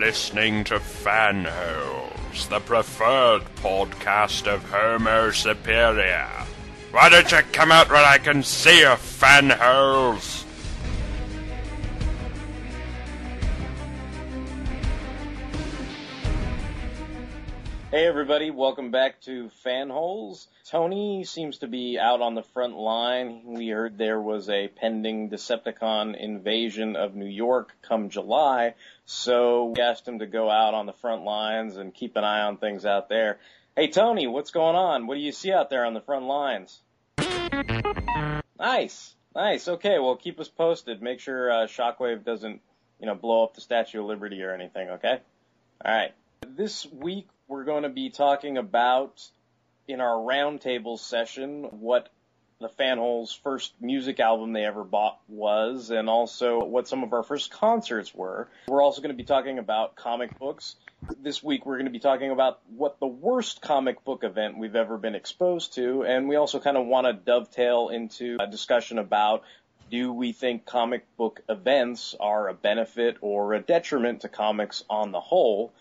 listening to Fanholes, the preferred podcast of Homo Superior. Why don't you come out where I can see your fanholes? Hey everybody, welcome back to Fanholes. Tony seems to be out on the front line. We heard there was a pending Decepticon invasion of New York come July, so we asked him to go out on the front lines and keep an eye on things out there. Hey Tony, what's going on? What do you see out there on the front lines? Nice, nice. Okay, well keep us posted. Make sure uh, Shockwave doesn't, you know, blow up the Statue of Liberty or anything. Okay. All right. This week we're going to be talking about in our roundtable session what the Fanholes' first music album they ever bought was, and also what some of our first concerts were. We're also going to be talking about comic books. This week we're going to be talking about what the worst comic book event we've ever been exposed to, and we also kind of want to dovetail into a discussion about do we think comic book events are a benefit or a detriment to comics on the whole?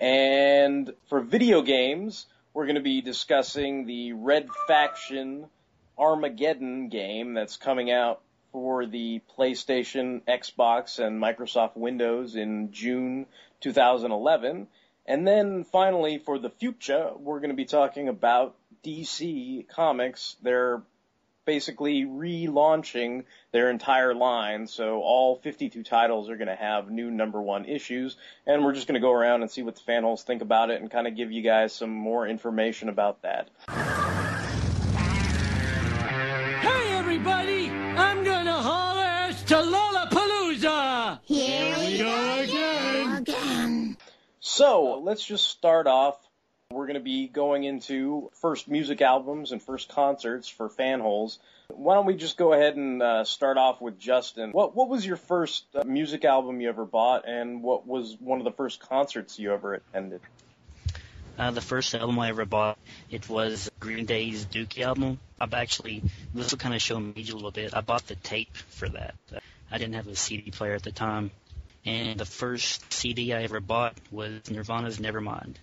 And for video games, we're going to be discussing the Red Faction Armageddon game that's coming out for the PlayStation, Xbox, and Microsoft Windows in June 2011. And then finally, for the future, we're going to be talking about DC Comics, They're basically relaunching their entire line. So all 52 titles are going to have new number one issues, and we're just going to go around and see what the fanholes think about it and kind of give you guys some more information about that. So let's just start off. We're going to be going into first music albums and first concerts for fanholes. Why don't we just go ahead and uh, start off with Justin? What what was your first uh, music album you ever bought, and what was one of the first concerts you ever attended? Uh, the first album I ever bought, it was Green Day's Dookie album. I've actually, this will kind of show me a little bit. I bought the tape for that. I didn't have a CD player at the time. And the first CD I ever bought was Nirvana's Nevermind.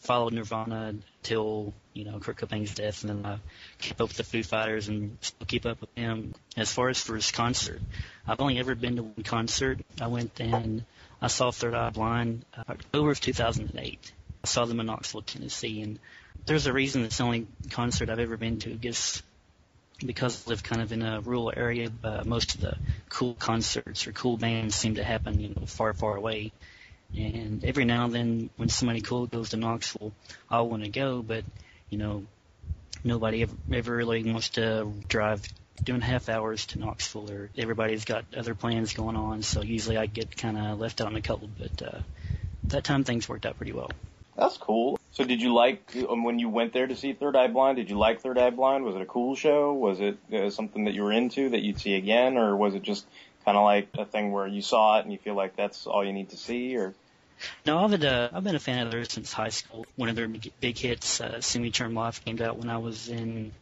Followed Nirvana till, you know, Kurt Cobain's death, and then I kept up with the Foo Fighters and still keep up with them. As far as first concert, I've only ever been to one concert. I went and I saw Third Eye Blind uh, October of 2008. I saw them in Knoxville, Tennessee, and there's a reason it's the only concert I've ever been to. Just because I live kind of in a rural area, uh, most of the cool concerts or cool bands seem to happen, you know, far, far away. And every now and then, when somebody cool goes to Knoxville, I want to go, but you know, nobody ever, ever really wants to drive doing half hours to Knoxville, or everybody's got other plans going on. So usually I get kind of left out on a couple, but uh, that time things worked out pretty well. That's cool. So did you like um, when you went there to see Third Eye Blind? Did you like Third Eye Blind? Was it a cool show? Was it uh, something that you were into that you'd see again, or was it just kind of like a thing where you saw it and you feel like that's all you need to see? Or No, I've been a, I've been a fan of theirs since high school. One of their big, hits, uh, "Semi-Charmed Life," came out when I was in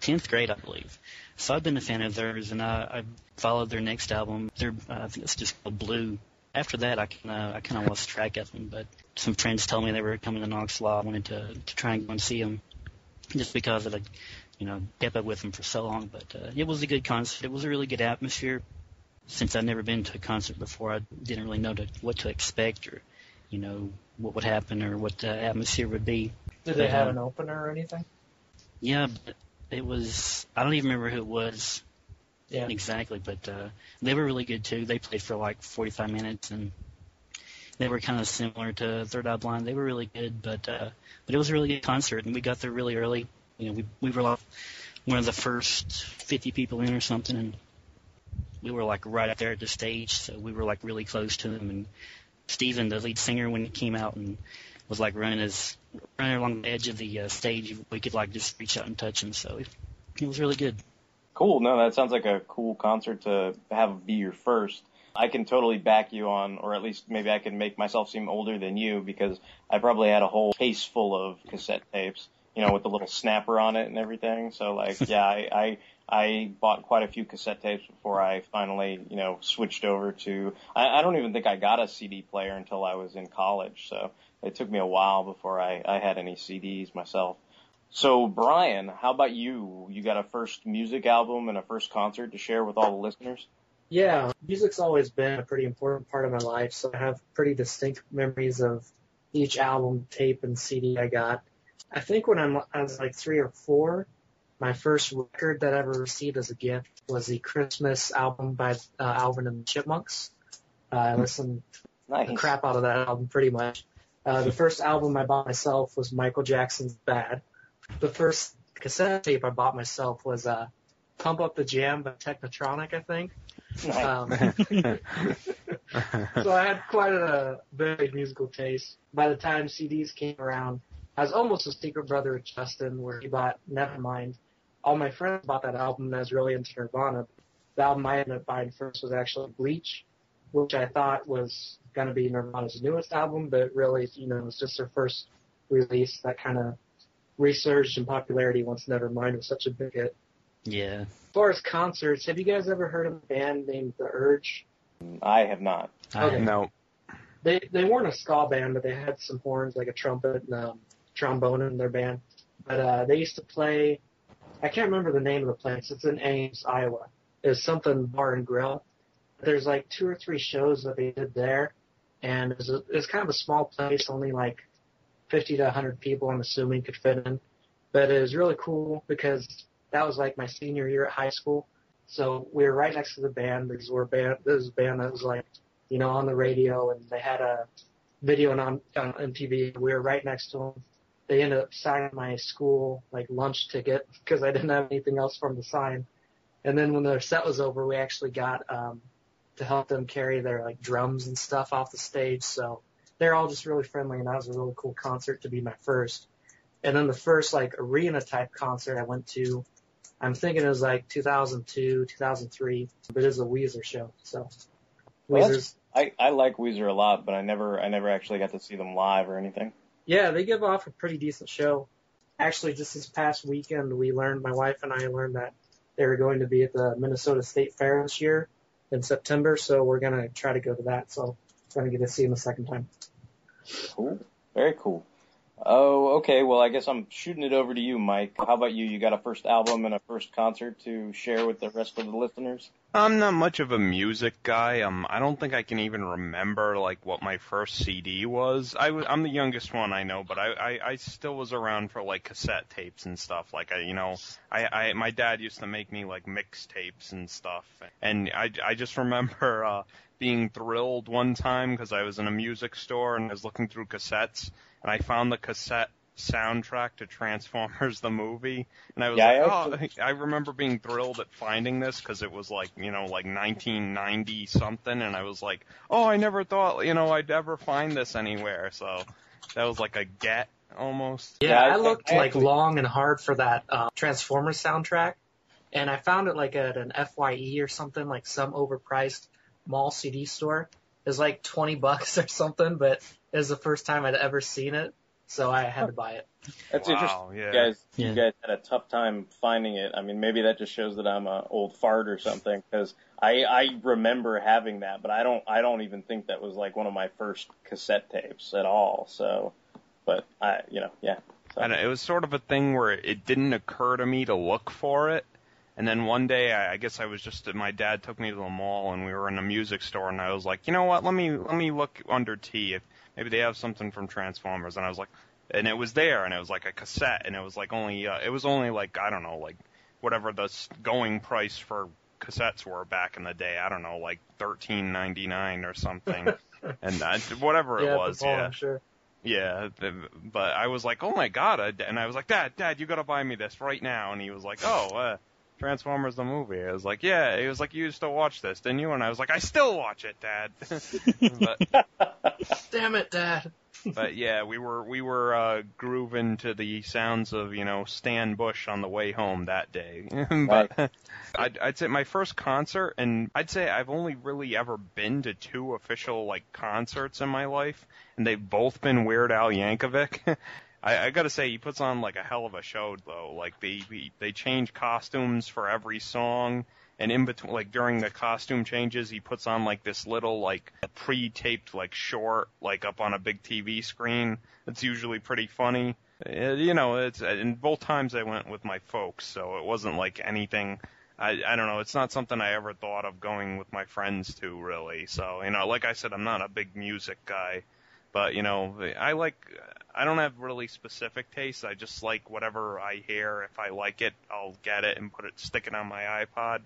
tenth grade, I believe. So I've been a fan of theirs, and I, I followed their next album. Their uh, I think it's just called Blue. After that, I kind of I kind of lost track of them. But some friends told me they were coming to Knoxville. I wanted to to try and go and see them, just because of the, you know, kept up with them for so long. But uh, it was a good concert. It was a really good atmosphere. Since I'd never been to a concert before, I didn't really know to, what to expect or, you know, what would happen or what the atmosphere would be. Did they But, have uh, an opener or anything? Yeah, but it was. I don't even remember who it was Yeah. exactly, but uh, they were really good too. They played for like 45 minutes, and they were kind of similar to Third Eye Blind. They were really good, but uh, but it was a really good concert, and we got there really early. You know, we we were like one of the first 50 people in or something, and we were like right up there at the stage, so we were like really close to them. And Steven, the lead singer, when he came out and was like running his running along the edge of the uh, stage, we could like just reach out and touch him. So it, it was really good. Cool. No, that sounds like a cool concert to have be your first. I can totally back you on, or at least maybe I can make myself seem older than you because I probably had a whole case full of cassette tapes, you know, with the little snapper on it and everything. So like, yeah, I, I, I bought quite a few cassette tapes before I finally, you know, switched over to. I, I don't even think I got a CD player until I was in college, so it took me a while before I, I had any CDs myself. So Brian, how about you? You got a first music album and a first concert to share with all the listeners? Yeah, music's always been a pretty important part of my life, so I have pretty distinct memories of each album, tape, and CD I got. I think when I'm, I was like three or four, my first record that I ever received as a gift was the Christmas album by uh, Alvin and the Chipmunks. Uh, I listened Nice. the crap out of that album pretty much. Uh, the first album I bought myself was Michael Jackson's Bad. The first cassette tape I bought myself was uh, Pump Up the Jam by Technotronic, I think. Nice. Um, so I had quite a big musical taste. By the time CDs came around, I was almost a secret brother of Justin, where he bought Nevermind. All my friends bought that album, and I was really into Nirvana. The album I ended up buying first was actually Bleach, which I thought was going to be Nirvana's newest album, but really, you know, it was just their first release that kind of resurged in popularity once Nevermind was such a big hit. Yeah. As far as concerts, have you guys ever heard of a band named The Urge? I have not. I Okay. No. They they weren't a ska band, but they had some horns like a trumpet and um, trombone in their band. But uh, they used to play. I can't remember the name of the place. It's in Ames, Iowa. It's something bar and grill. There's like two or three shows that they did there, and it's a, it's kind of a small place, only like 50 to 100 people. I'm assuming could fit in, but it was really cool because that was like my senior year at high school. So we were right next to the band. These were band. This was a band that was like you know, on the radio, and they had a video on, on MTV. We were right next to them. They ended up signing my school like lunch ticket because I didn't have anything else for them to sign. And then when their set was over, we actually got um, to help them carry their like drums and stuff off the stage. So they're all just really friendly, and that was a really cool concert to be my first. And then the first like arena type concert I went to, I'm thinking it was like 2002, 2003, but it was a Weezer show. So Well, Weezer's I, I like Weezer a lot, but I never I never actually got to see them live or anything. Yeah, they give off a pretty decent show. Actually, just this past weekend, we learned, my wife and I learned that they were going to be at the Minnesota State Fair this year in September, so we're going to try to go to that. So I'm going to get to see them a second time. Cool. Very cool. Oh, okay. Well, I guess I'm shooting it over to you, Mike. How about you? You got a first album and a first concert to share with the rest of the listeners? I'm not much of a music guy. Um, I don't think I can even remember like what my first CD was. I was, I'm the youngest one I know, but I, I, I still was around for like cassette tapes and stuff. Like I, you know, I, I, my dad used to make me like mixtapes and stuff, and I, I just remember uh, being thrilled one time because I was in a music store and I was looking through cassettes and I found the cassette soundtrack to Transformers the movie, and I was Yeah, I like, oh, I remember being thrilled at finding this because it was like, you know, like 1990 something, and I was like, oh, I never thought, you know, I'd ever find this anywhere. So that was like a get almost. Yeah, Yeah, I- I looked I like actually- long and hard for that uh, Transformers soundtrack, and I found it like at an Fye or something, like some overpriced mall CD store. It was like 20 bucks or something, but it was the first time I'd ever seen it, so I had to buy it. That's wow, interesting. Yeah. You guys, Yeah. you guys had a tough time finding it. I mean, maybe that just shows that I'm a old fart or something. Because I I remember having that, but I don't I don't even think that was like one of my first cassette tapes at all. So, but I you know yeah. So. And it was sort of a thing where it didn't occur to me to look for it. And then one day, I, I guess I was just my dad took me to the mall, and we were in a music store, and I was like, you know what? Let me let me look under T if maybe they have something from Transformers. And I was like, and it was there, and it was like a cassette, and it was like only uh, it was only like I don't know, like whatever the s- going price for cassettes were back in the day. I don't know, like thirteen ninety nine or something. and uh, whatever yeah, it was, ball, yeah. I'm sure. Yeah, but I was like, oh my god, I- and I was like, Dad, Dad, you gotta buy me this right now. And he was like, oh, uh, Transformers the movie. I was like, yeah. He was like, you used to watch this, didn't you? And I was like, I still watch it, Dad. but Damn it, Dad. but yeah, we were we were uh, grooving to the sounds of you know Stan Bush on the way home that day. but I'd, I'd say my first concert, and I'd say I've only really ever been to two official like concerts in my life, and they've both been Weird Al Yankovic. I, I gotta say, he puts on like a hell of a show though. Like they they change costumes for every song, and in between, like during the costume changes, he puts on like this little like pre-taped like short like up on a big TV screen. It's usually pretty funny. Uh, you know, it's and both times I went with my folks, so it wasn't like anything. I I don't know. It's not something I ever thought of going with my friends to really. So you know, like I said, I'm not a big music guy. But you know, I like. I don't have really specific tastes. I just like whatever I hear. If I like it, I'll get it and put it, stick it on my iPod.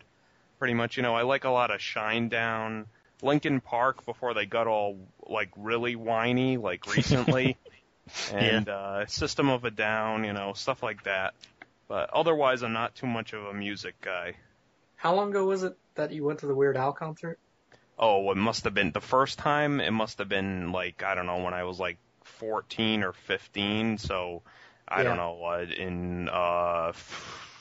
Pretty much, you know, I like a lot of Shinedown, Linkin Park before they got all like really whiny, like recently, and Yeah. uh, System of a Down, you know, stuff like that. But otherwise, I'm not too much of a music guy. How long ago was it that you went to the Weird Al concert? Oh, it must have been the first time. It must have been like I don't know when I was like 14 or 15. So I don't know what in uh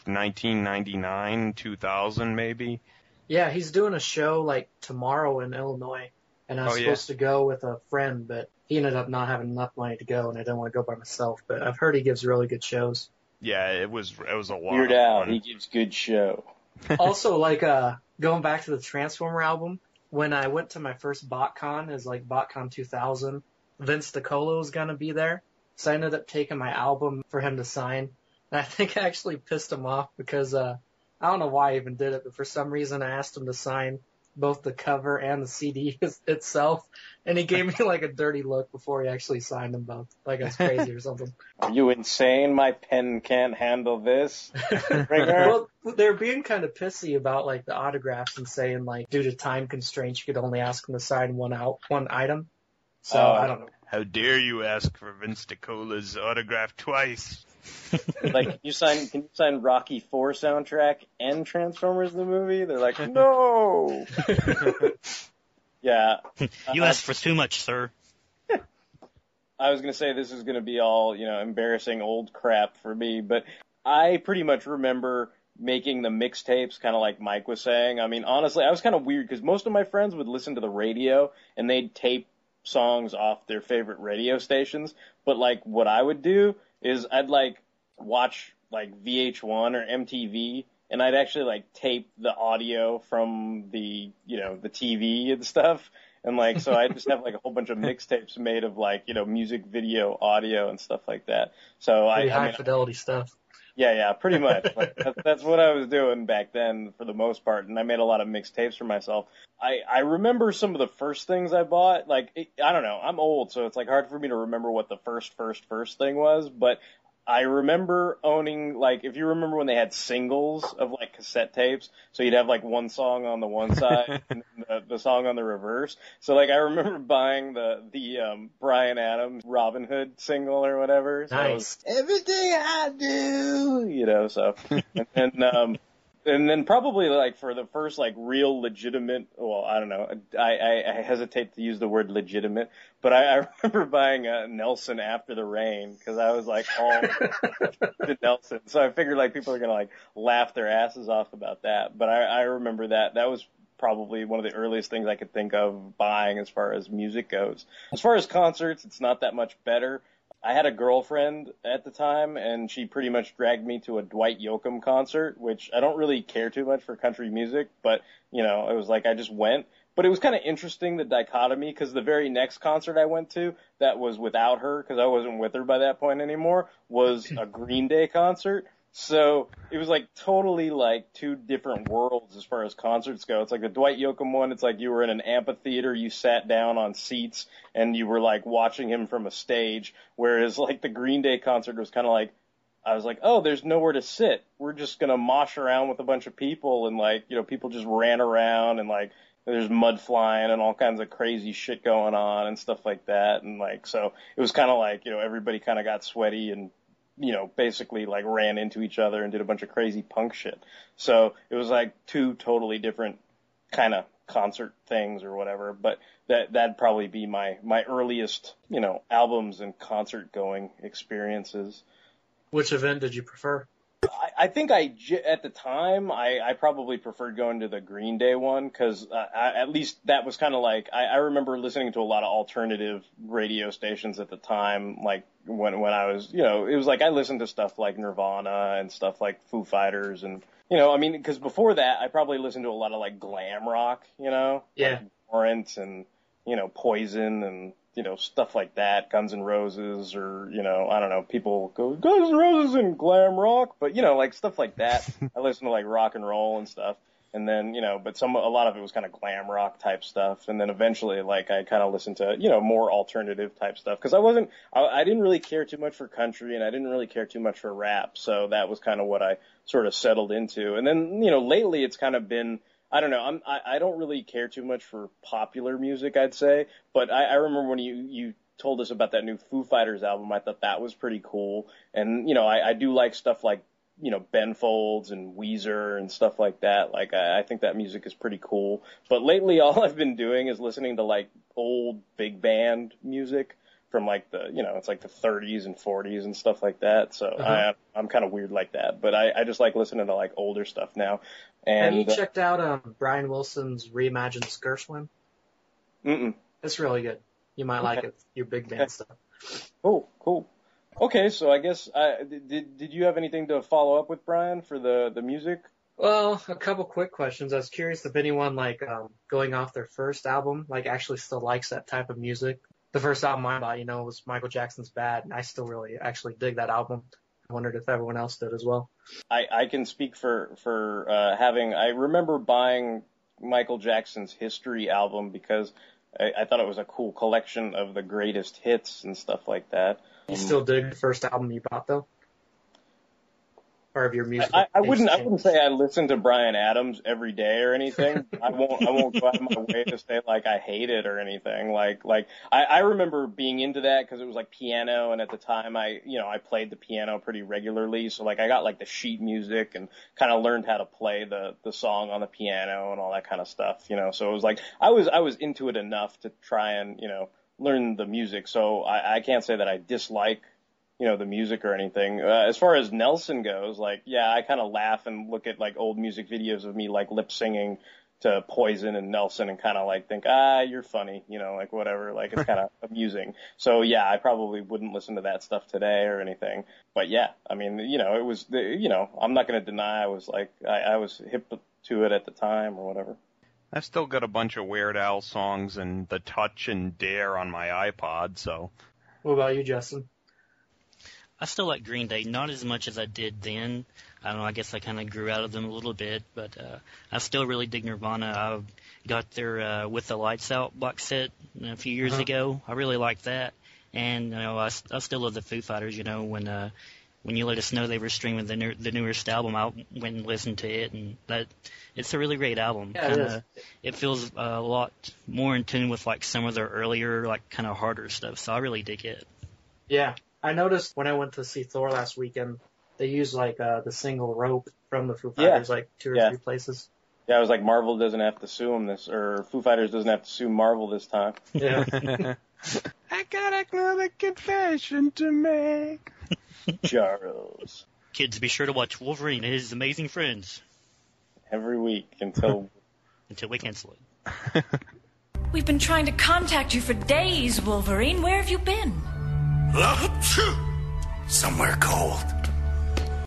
1999, 2000 maybe. Yeah, he's doing a show like tomorrow in Illinois, and I was Oh, yeah. supposed to go with a friend, but he ended up not having enough money to go, and I didn't want to go by myself. But I've heard he gives really good shows. Yeah, it was it was a lot. Weird of Al, he gives good show. also, like uh, going back to the Transformer album, when I went to my first BotCon, is like BotCon 2000, Vince DiCola was gonna be there, so I ended up taking my album for him to sign. And I think I actually pissed him off because uh, I don't know why I even did it, but for some reason I asked him to sign both the cover and the CD itself, and he gave me like a dirty look before he actually signed them both, like I was crazy or something. Are you insane? My pen can't handle this. Ringer? well, they're being kind of pissy about like the autographs and saying like due to time constraints you could only ask them to sign one out one item. So Oh. I don't know. How dare you ask for Vince DiCola's autograph twice? like, can you sign? Can you sign Rocky Four soundtrack and Transformers the movie? They're like, no. yeah, You Uh, asked for too much, sir. I was gonna say this is gonna be all you know embarrassing old crap for me, but I pretty much remember making the mixtapes, kind of like Mike was saying. I mean, honestly, I was kind of weird because most of my friends would listen to the radio and they'd tape songs off their favorite radio stations. But like, what I would do is I'd like watch like VH1 or MTV. And I'd actually like tape the audio from the, you know, the TV and stuff. And like, so I just have like a whole bunch of mixtapes made of like, you know, music, video, audio, and stuff like that. So I, Pretty I high mean, fidelity stuff. Yeah, yeah, pretty much. Like, that, that's what I was doing back then for the most part, and I made a lot of mixtapes for myself. I I remember some of the first things I bought. Like it, I don't know, I'm old, so it's like hard for me to remember what the first first first thing was, but. I remember owning like if you remember when they had singles of like cassette tapes, so you'd have like one song on the one side and the, the song on the reverse. So like I remember buying the the um Bryan Adams Robin Hood single or whatever. So it was- Nice. everything I do, you know, so, and then, um, and then probably like for the first like real legitimate, well, I don't know, I, I, I hesitate to use the word legitimate, but I, I remember buying uh, Nelson After the Rain because I was like all to Nelson, so I figured like people are gonna like laugh their asses off about that, but I, I remember that that was probably one of the earliest things I could think of buying as far as music goes. As far as concerts, it's not that much better. I had a girlfriend at the time, and she pretty much dragged me to a Dwight Yoakam concert, which I don't really care too much for country music, but you know, it was like I just went. But it was kind of interesting the dichotomy because the very next concert I went to that was without her because I wasn't with her by that point anymore was a Green Day concert. So it was like totally like two different worlds as far as concerts go. It's like the Dwight Yoakam one. It's like you were in an amphitheater, you sat down on seats, and you were like watching him from a stage. Whereas like the Green Day concert was kind of like, I was like, oh, there's nowhere to sit. We're just gonna mosh around with a bunch of people, and like you know, people just ran around, and like there's mud flying and all kinds of crazy shit going on and stuff like that, and like so it was kind of like you know everybody kind of got sweaty and you know, basically like ran into each other and did a bunch of crazy punk shit. So it was like two totally different kind of concert things or whatever. But that that'd probably be my my earliest, you know, albums and concert going experiences. Which event did you prefer? I, think I j- at the time I, I probably preferred going to the Green Day one because uh, I, at least that was kind of like I, I remember listening to a lot of alternative radio stations at the time, like when when I was you know it was like I listened to stuff like Nirvana and stuff like Foo Fighters and you know I mean because before that I probably listened to a lot of like glam rock, you know, Yeah. like Warrant and you know Poison and you know stuff like that, Guns N' Roses or you know I don't know people go Guns N' Roses and glam rock, but you know like stuff like that. I listen to like rock and roll and stuff. And then, you know, but some, a lot of it was kind of glam rock type stuff. And then eventually, like, I kind of listened to, you know, more alternative type stuff. Cause I wasn't, I, I didn't really care too much for country and I didn't really care too much for rap. So that was kind of what I sort of settled into. And then, you know, lately it's kind of been, I don't know, I'm, I, I don't really care too much for popular music, I'd say. But I, I remember when you, you told us about that new Foo Fighters album, I thought that was pretty cool. And, you know, I, I do like stuff like, you know, Ben Folds and Weezer and stuff like that. Like, I, I think that music is pretty cool. But lately, all I've been doing is listening to like old big band music from like the, you know, it's like the 30s and 40s and stuff like that. So Uh-huh. I, I'm kind of weird like that. But I, I just like listening to like older stuff now. And Have you uh, checked out um, Brian Wilson's reimagined Gershwin? mm-mm. It's really good. You might like Okay. it. Your big band Okay. stuff. Cool, cool. Okay, so I guess uh, did did you have anything to follow up with Brian for the the music? Well, a couple quick questions. I was curious if anyone like um, going off their first album, like actually still likes that type of music. The first album I bought, you know, was Michael Jackson's Bad, and I still really actually dig that album. I wondered if everyone else did as well. I I can speak for for uh, having. I remember buying Michael Jackson's History album because I, I thought it was a cool collection of the greatest hits and stuff like that. You still dig the first album you bought though, or of your music? I, I wouldn't. I wouldn't say I listen to Bryan Adams every day or anything. I won't. I won't go out of my way to say like I hate it or anything. Like like I, I remember being into that because it was like piano, and at the time I you know I played the piano pretty regularly. So like I got like the sheet music and kind of learned how to play the the song on the piano and all that kind of stuff. You know, so it was like I was I was into it enough to try and you know learn the music. So I, I can't say that I dislike you know, the music or anything. Uh, as far as Nelson goes, like, yeah, I kind of laugh and look at like old music videos of me like lip singing to Poison and Nelson and kind of like think, ah, you're funny, you know, like whatever, like it's kind of amusing. So yeah, I probably wouldn't listen to that stuff today or anything. But yeah, I mean, you know, it was, the, you know, I'm not going to deny I was like, I, I was hip to it at the time or whatever. I've still got a bunch of Weird Al songs and The Touch and Dare on my iPod, so What about you, Justin? I still like Green Day, not as much as I did then. I don't know. I guess I kind of grew out of them a little bit, but uh, I still really dig Nirvana. I got their uh, "With the Lights Out" box set a few years Uh-huh. ago. I really liked that, and you know, I, s- I still love the Foo Fighters. You know, when uh, when you let us know they were streaming the new, the newest album, I went and listened to it, and that it's a really great album. Yeah. Kinda- it feels a lot more in tune with like some of their earlier, like kind of harder stuff. So I really dig it. Yeah, I noticed when I went to see Thor last weekend, they used like uh, the single rope from the Foo Yeah. Fighters, like two or Yeah. three places. Yeah, I was like, Marvel doesn't have to sue him this, or Foo Fighters doesn't have to sue Marvel this time. Yeah. I got another confession to make. Charles. Kids, be sure to watch Wolverine and his amazing friends Every week until until we cancel it. We've been trying to contact you for days, Wolverine. Where have you been? Somewhere cold.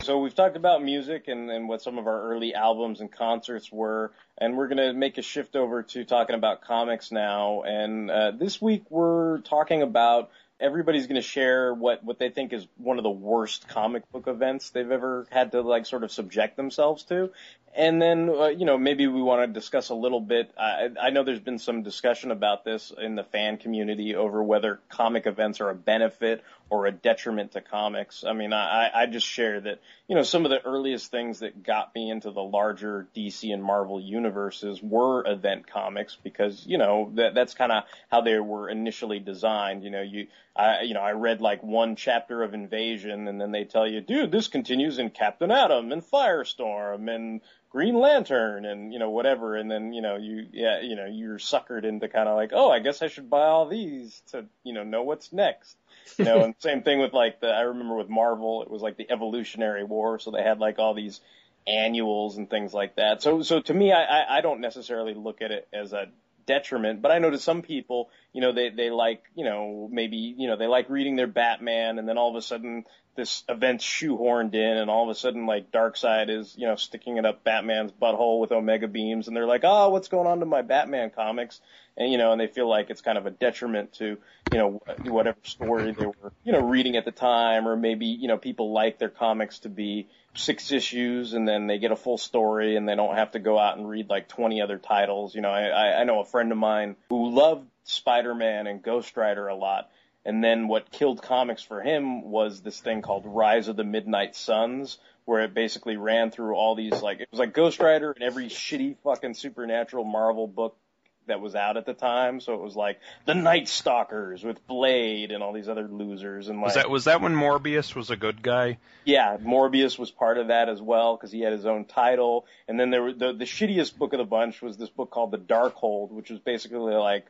So we've talked about music and, and what some of our early albums and concerts were, and we're going to make a shift over to talking about comics now. And uh, this week we're talking about everybody's going to share what what they think is one of the worst comic book events they've ever had to like sort of subject themselves to. And then, uh, you know, maybe we want to discuss a little bit. I, I know there's been some discussion about this in the fan community over whether comic events are a benefit or a detriment to comics. I mean, I, I just share that, you know, some of the earliest things that got me into the larger DC and Marvel universes were event comics because, you know, that, that's kind of how they were initially designed. You know, you, I, you know, I read like one chapter of Invasion and then they tell you, dude, this continues in Captain Atom and Firestorm and Green Lantern and you know whatever, and then you know you yeah you know you're suckered into kind of like oh I guess I should buy all these to you know know what's next. You know, and same thing with like the I remember with Marvel, it was like the Evolutionary War, so they had like all these annuals and things like that. So so to me, I I, I don't necessarily look at it as a detriment, but I know to some people, you know, they they like, you know, maybe you know they like reading their Batman, and then all of a sudden this event's shoehorned in, and all of a sudden like Darkseid is you know sticking it up Batman's butthole with Omega beams, and they're like, oh, what's going on to my Batman comics? And you know, and they feel like it's kind of a detriment to you know whatever story they were you know reading at the time, or maybe you know people like their comics to be six issues and then they get a full story and they don't have to go out and read like 20 other titles. You know, I, I know a friend of mine who loved Spider-Man and Ghost Rider a lot. And then what killed comics for him was this thing called Rise of the Midnight Sons, where it basically ran through all these like it was like Ghost Rider and every shitty fucking supernatural Marvel book that was out at the time. So it was like the Night Stalkers with Blade and all these other losers. And like, Was that was that when Morbius was a good guy? yeah, Morbius was part of that as well because he had his own title. And then there were the the shittiest book of the bunch was this book called The Darkhold, which was basically like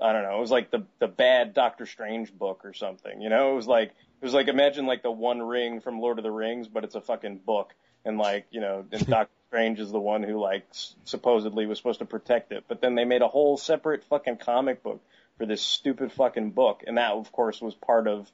I don't know, it was like the the bad Doctor Strange book or something. You know, it was like it was like imagine like the One Ring from Lord of the Rings, but it's a fucking book. And like you know, and Doctor Strange is the one who like s- supposedly was supposed to protect it, but then they made a whole separate fucking comic book for this stupid fucking book, and that of course was part of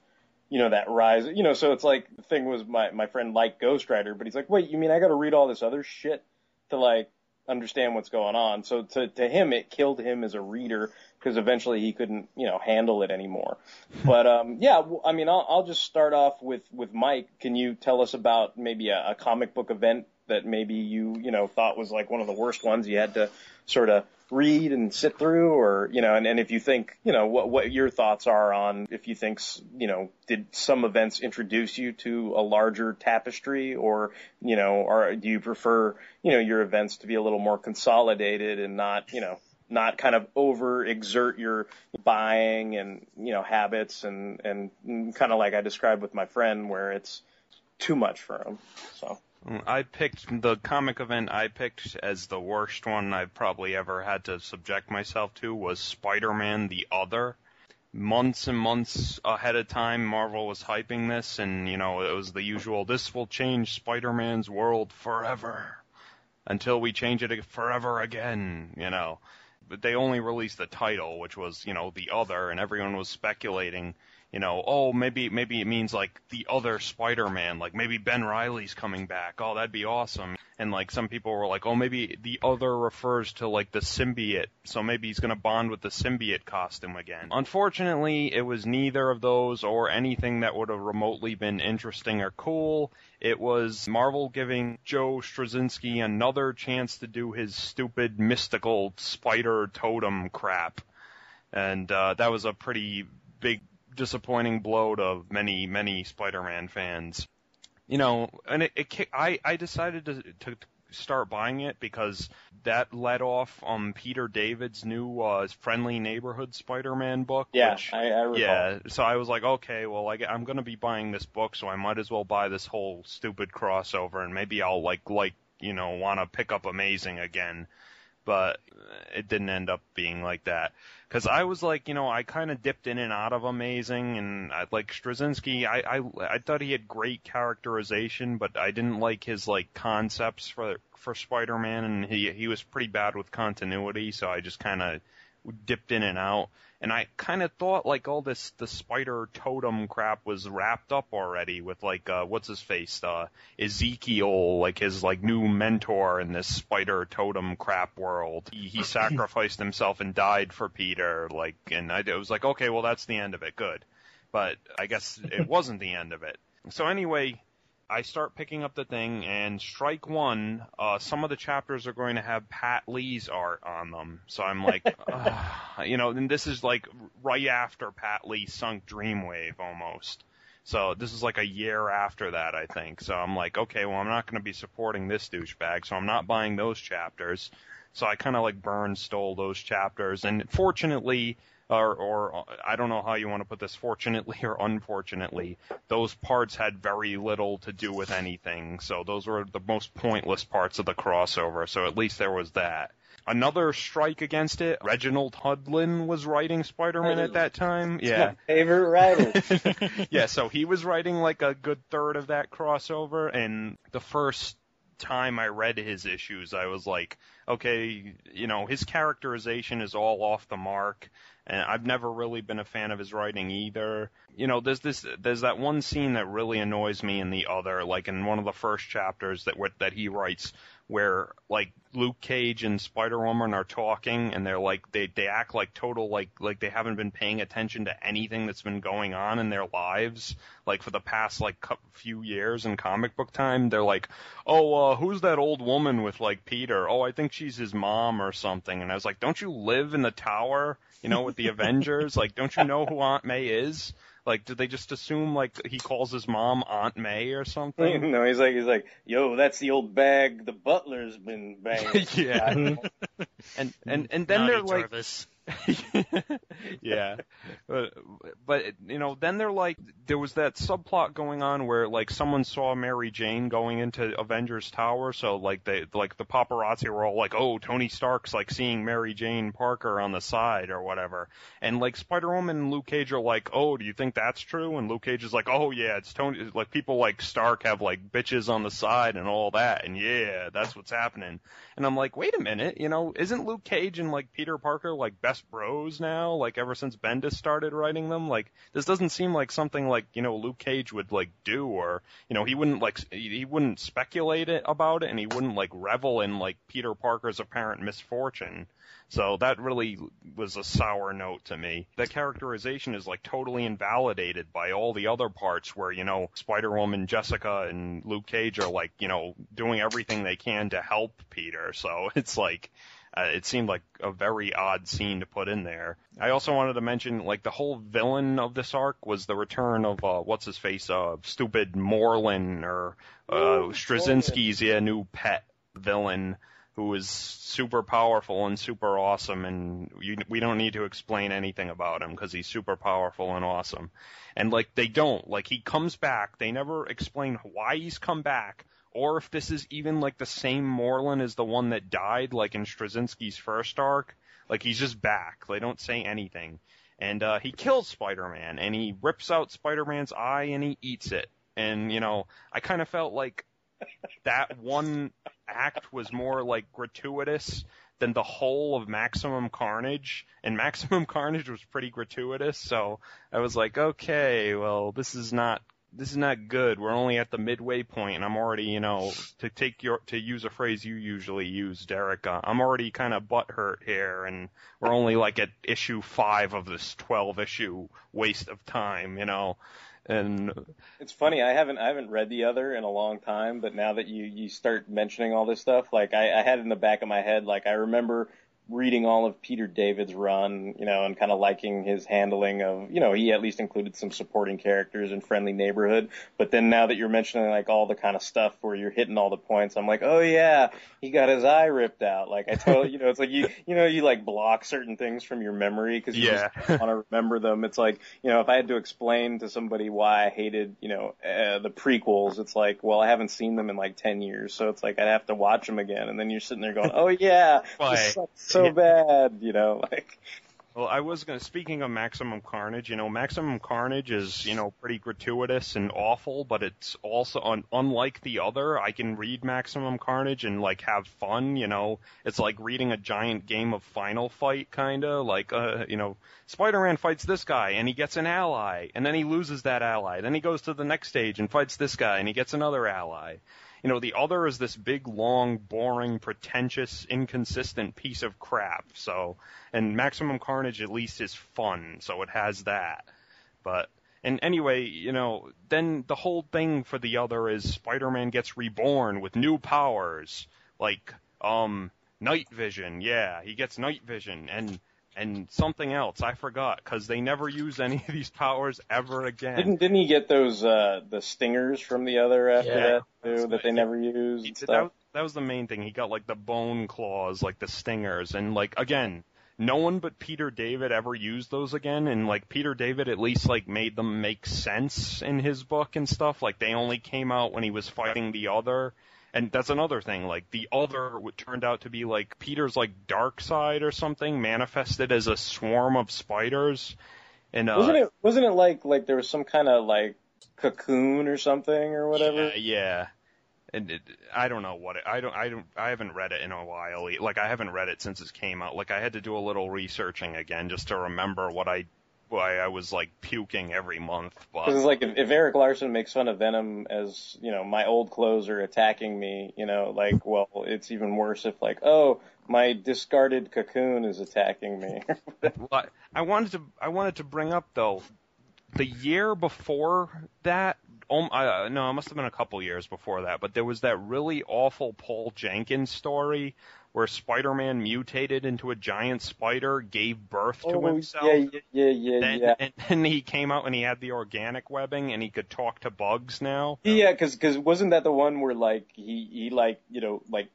you know, that rise, you know, so it's like, the thing was my, my friend liked Ghost Rider, but he's like, wait, you mean I gotta read all this other shit to like understand what's going on? So to, to him, it killed him as a reader because eventually he couldn't, you know, handle it anymore. But, um, yeah, I mean, I'll, I'll just start off with, with Mike. Can you tell us about maybe a, a comic book event that maybe you, you know, thought was like one of the worst ones you had to sort of read and sit through or you know and, and if you think you know what what your thoughts are on if you think you know did some events introduce you to a larger tapestry or you know or do you prefer you know your events to be a little more consolidated and not you know not kind of over exert your buying and you know habits and and kind of like I described with my friend where it's too much for him so mm, I picked the comic event I picked as the worst one I've probably ever had to subject myself to was Spider-Man the Other. Months and months ahead of time, Marvel was hyping this, and you know it was the usual. This will change Spider-Man's world forever, until we change it forever again. You know, but they only released the title, which was you know the Other, and everyone was speculating you know, oh, maybe maybe it means like the other Spider-Man, like maybe Ben Reilly's coming back. Oh, that'd be awesome. And like some people were like, oh, maybe the other refers to like the symbiote, so maybe he's gonna bond with the symbiote costume again. Unfortunately, it was neither of those or anything that would have remotely been interesting or cool. It was Marvel giving Joe Straczynski another chance to do his stupid mystical spider totem crap. And uh, that was a pretty big disappointing blow to many many Spider-Man fans. You know, and it, it I I decided to to start buying it because that led off um Peter David's new uh friendly neighborhood Spider-Man book. yeah which, I, I recall yeah, so I was like, okay, well, I, I'm going to be buying this book, so I might as well buy this whole stupid crossover, and maybe I'll like like you know want to pick up Amazing again. But it didn't end up being like that because I was like, you know, I kind of dipped in and out of Amazing, and I, like Straczynski, I, I I thought he had great characterization, but I didn't like his like concepts for for Spider-Man, and he he was pretty bad with continuity, so I just kind of dipped in and out. And I kind of thought like all this the spider totem crap was wrapped up already with like uh what's his face uh Ezekiel like his like new mentor in this spider totem crap world. He, he sacrificed himself and died for Peter like and I it was like okay well that's the end of it good. But I guess it wasn't the end of it. So anyway, I start picking up the thing, and strike one, uh, some of the chapters are going to have Pat Lee's art on them. So I'm like, you know, and this is like right after Pat Lee sunk Dreamwave almost. So this is like a year after that, I think. So I'm like, okay, well, I'm not going to be supporting this douchebag, so I'm not buying those chapters. So I kind of like burn stole those chapters, and fortunately, or, or I don't know how you want to put this, fortunately or unfortunately, those parts had very little to do with anything. So those were the most pointless parts of the crossover. So at least there was that. another strike against it. Reginald Hudlin was writing Spider-Man at that time. Yeah. my favorite writer. yeah, so he was writing like a good third of that crossover, and the first time I read his issues, I was like, okay, you know, his characterization is all off the mark, and I've never really been a fan of his writing either. You know, there's this, there's that one scene that really annoys me in the other, like in one of the first chapters that that he writes, where like Luke Cage and Spider Woman are talking, and they're like they they act like total like like they haven't been paying attention to anything that's been going on in their lives, like for the past like few years in comic book time. They're like, oh, uh, who's that old woman with like Peter? Oh, I think she's his mom or something. And I was like, don't you live in the tower? You know, with the Avengers? Like, don't you know who Aunt May is? Like, did they just assume like he calls his mom Aunt May or something? no, he's like he's like, yo, that's the old bag the butler's been banging. yeah. And and and then Naughty they're like, Jarvis. yeah, but, but you know, then they're like, there was that subplot going on where like someone saw Mary Jane going into Avengers Tower, so like they like the paparazzi were all like, oh, Tony Stark's like seeing Mary Jane Parker on the side or whatever, and like Spider Woman and Luke Cage are like, oh, do you think that's true? And Luke Cage is like, oh yeah, it's Tony. Like people like Stark have like bitches on the side and all that, and yeah, that's what's happening. And I'm like, wait a minute, you know, isn't Luke Cage and like Peter Parker like best bros now? Like ever since Bendis started writing them, like this doesn't seem like something like you know Luke Cage would like do, or you know he wouldn't like he wouldn't speculate it about it, and he wouldn't like revel in like Peter Parker's apparent misfortune. So that really was a sour note to me. The characterization is like totally invalidated by all the other parts where, you know, Spider-Woman, Jessica, and Luke Cage are like, you know, doing everything they can to help Peter. So it's like, uh, it seemed like a very odd scene to put in there. I also wanted to mention, like, the whole villain of this arc was the return of, uh, what's his face, uh, stupid Morlun or, uh, Straczynski's, yeah, new pet villain who is super powerful and super awesome, and you, we don't need to explain anything about him because he's super powerful and awesome. And like they don't, like he comes back. They never explain why he's come back, or if this is even like the same Morlun as the one that died, like in Straczynski's first arc. Like he's just back. They don't say anything. And uh, he kills Spider-Man, and he rips out Spider-Man's eye, and he eats it. And you know, I kind of felt like that one act was more like gratuitous than the whole of Maximum Carnage, and Maximum Carnage was pretty gratuitous, so I was like, okay, well, this is not this is not good. We're only at the midway point, and I'm already, you know, to take your to use a phrase you usually use, Derek. Uh, I'm already kind of butthurt here, and we're only like at issue five of this 12 issue waste of time, you know. And It's funny. I haven't I haven't read the other in a long time, but now that you you start mentioning all this stuff, like I, I had in the back of my head. Like I remember reading all of Peter David's run, you know, and kind of liking his handling of, you know, he at least included some supporting characters in Friendly Neighborhood. But then now that you're mentioning like all the kind of stuff where you're hitting all the points, I'm like, oh yeah, he got his eye ripped out. Like I totally, you know, it's like you, you know, you like block certain things from your memory because you Yeah. just want to remember them. It's like, you know, if I had to explain to somebody why I hated, you know, uh, the prequels, it's like, well, I haven't seen them in like 10 years. So it's like I'd have to watch them again. And then you're sitting there going, oh yeah, Why? this sucks so bad, you know, like, Well, I was going to, speaking of Maximum Carnage, you know, Maximum Carnage is, you know, pretty gratuitous and awful, but it's also, un- unlike the other, I can read Maximum Carnage and, like, have fun, you know, it's like reading a giant game of Final Fight, kinda, like, uh, you know, Spider-Man fights this guy and he gets an ally, and then he loses that ally, then he goes to the next stage and fights this guy and he gets another ally. You know, the other is this big, long, boring, pretentious, inconsistent piece of crap. So, and Maximum Carnage at least is fun, so it has that. But, and anyway, you know, then the whole thing for the other is Spider-Man gets reborn with new powers, like, um, night vision. Yeah, he gets night vision and, and something else. I forgot, cause they never use any of these powers ever again. didn't, didn't he get those, uh, the stingers from the other after Yeah, that too, that they never used He and did- that, that was the main thing. He got like the bone claws, like the stingers, and like again, no one but Peter David ever used those again. And like Peter David at least like made them make sense in his book and stuff. Like they only came out when he was fighting the other, and that's another thing. Like the other turned out to be like Peter's like dark side or something, manifested as a swarm of spiders. And uh, wasn't it wasn't it like like there was some kind of like cocoon or something or whatever? Yeah, yeah. And it, I don't know what it, I don't I don't I haven't read it in a while. Like I haven't read it since it came out. Like I had to do a little researching again just to remember what I why I was like puking every month. But Because it's like if, if Erik Larsen makes fun of Venom as you know my old clothes are attacking me, you know, like well, it's even worse if like oh my discarded cocoon is attacking me. Well, I wanted to I wanted to bring up though the year before that. Um, uh, no, it must have been a couple years before that, but there was that really awful Paul Jenkins story where Spider-Man mutated into a giant spider, gave birth to oh himself. yeah, yeah, yeah, yeah, Then, yeah. and then he came out and he had the organic webbing and he could talk to bugs now. Yeah, because cause wasn't that the one where like he he like you know like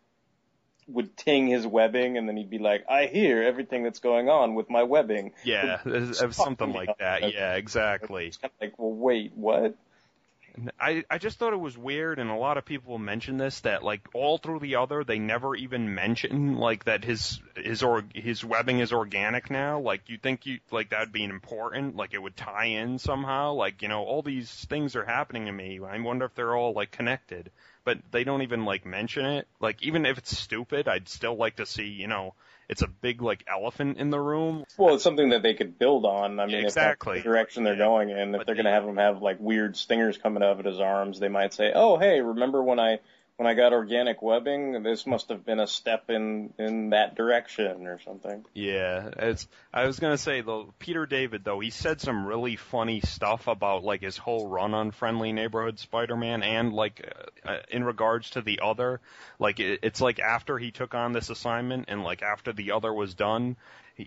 would ting his webbing and then he'd be like, I hear everything that's going on with my webbing. Yeah, it was, it was something like that. Yeah, exactly. It's kind of like, well, wait, what? I I just thought it was weird, and a lot of people mention this that like all through the other, they never even mention like that his his or his webbing is organic now. Like you think you like that'd be important, like it would tie in somehow. Like you know all these things are happening to me. I wonder if they're all like connected, but they don't even like mention it. Like even if it's stupid, I'd still like to see you know it's a big like elephant in the room. Well, it's something that they could build on. I mean, Yeah, if that's exactly. the direction they're Yeah. going in, if But they're they- going to have him have like weird stingers coming out of his arms, they might say, "Oh, hey, remember when I when I got organic webbing? This must have been a step in in that direction or something." Yeah, it's. I was gonna say though, Peter David though he said some really funny stuff about like his whole run on Friendly Neighborhood Spider-Man and like uh, uh, in regards to the other, like it, it's like after he took on this assignment and like after the other was done,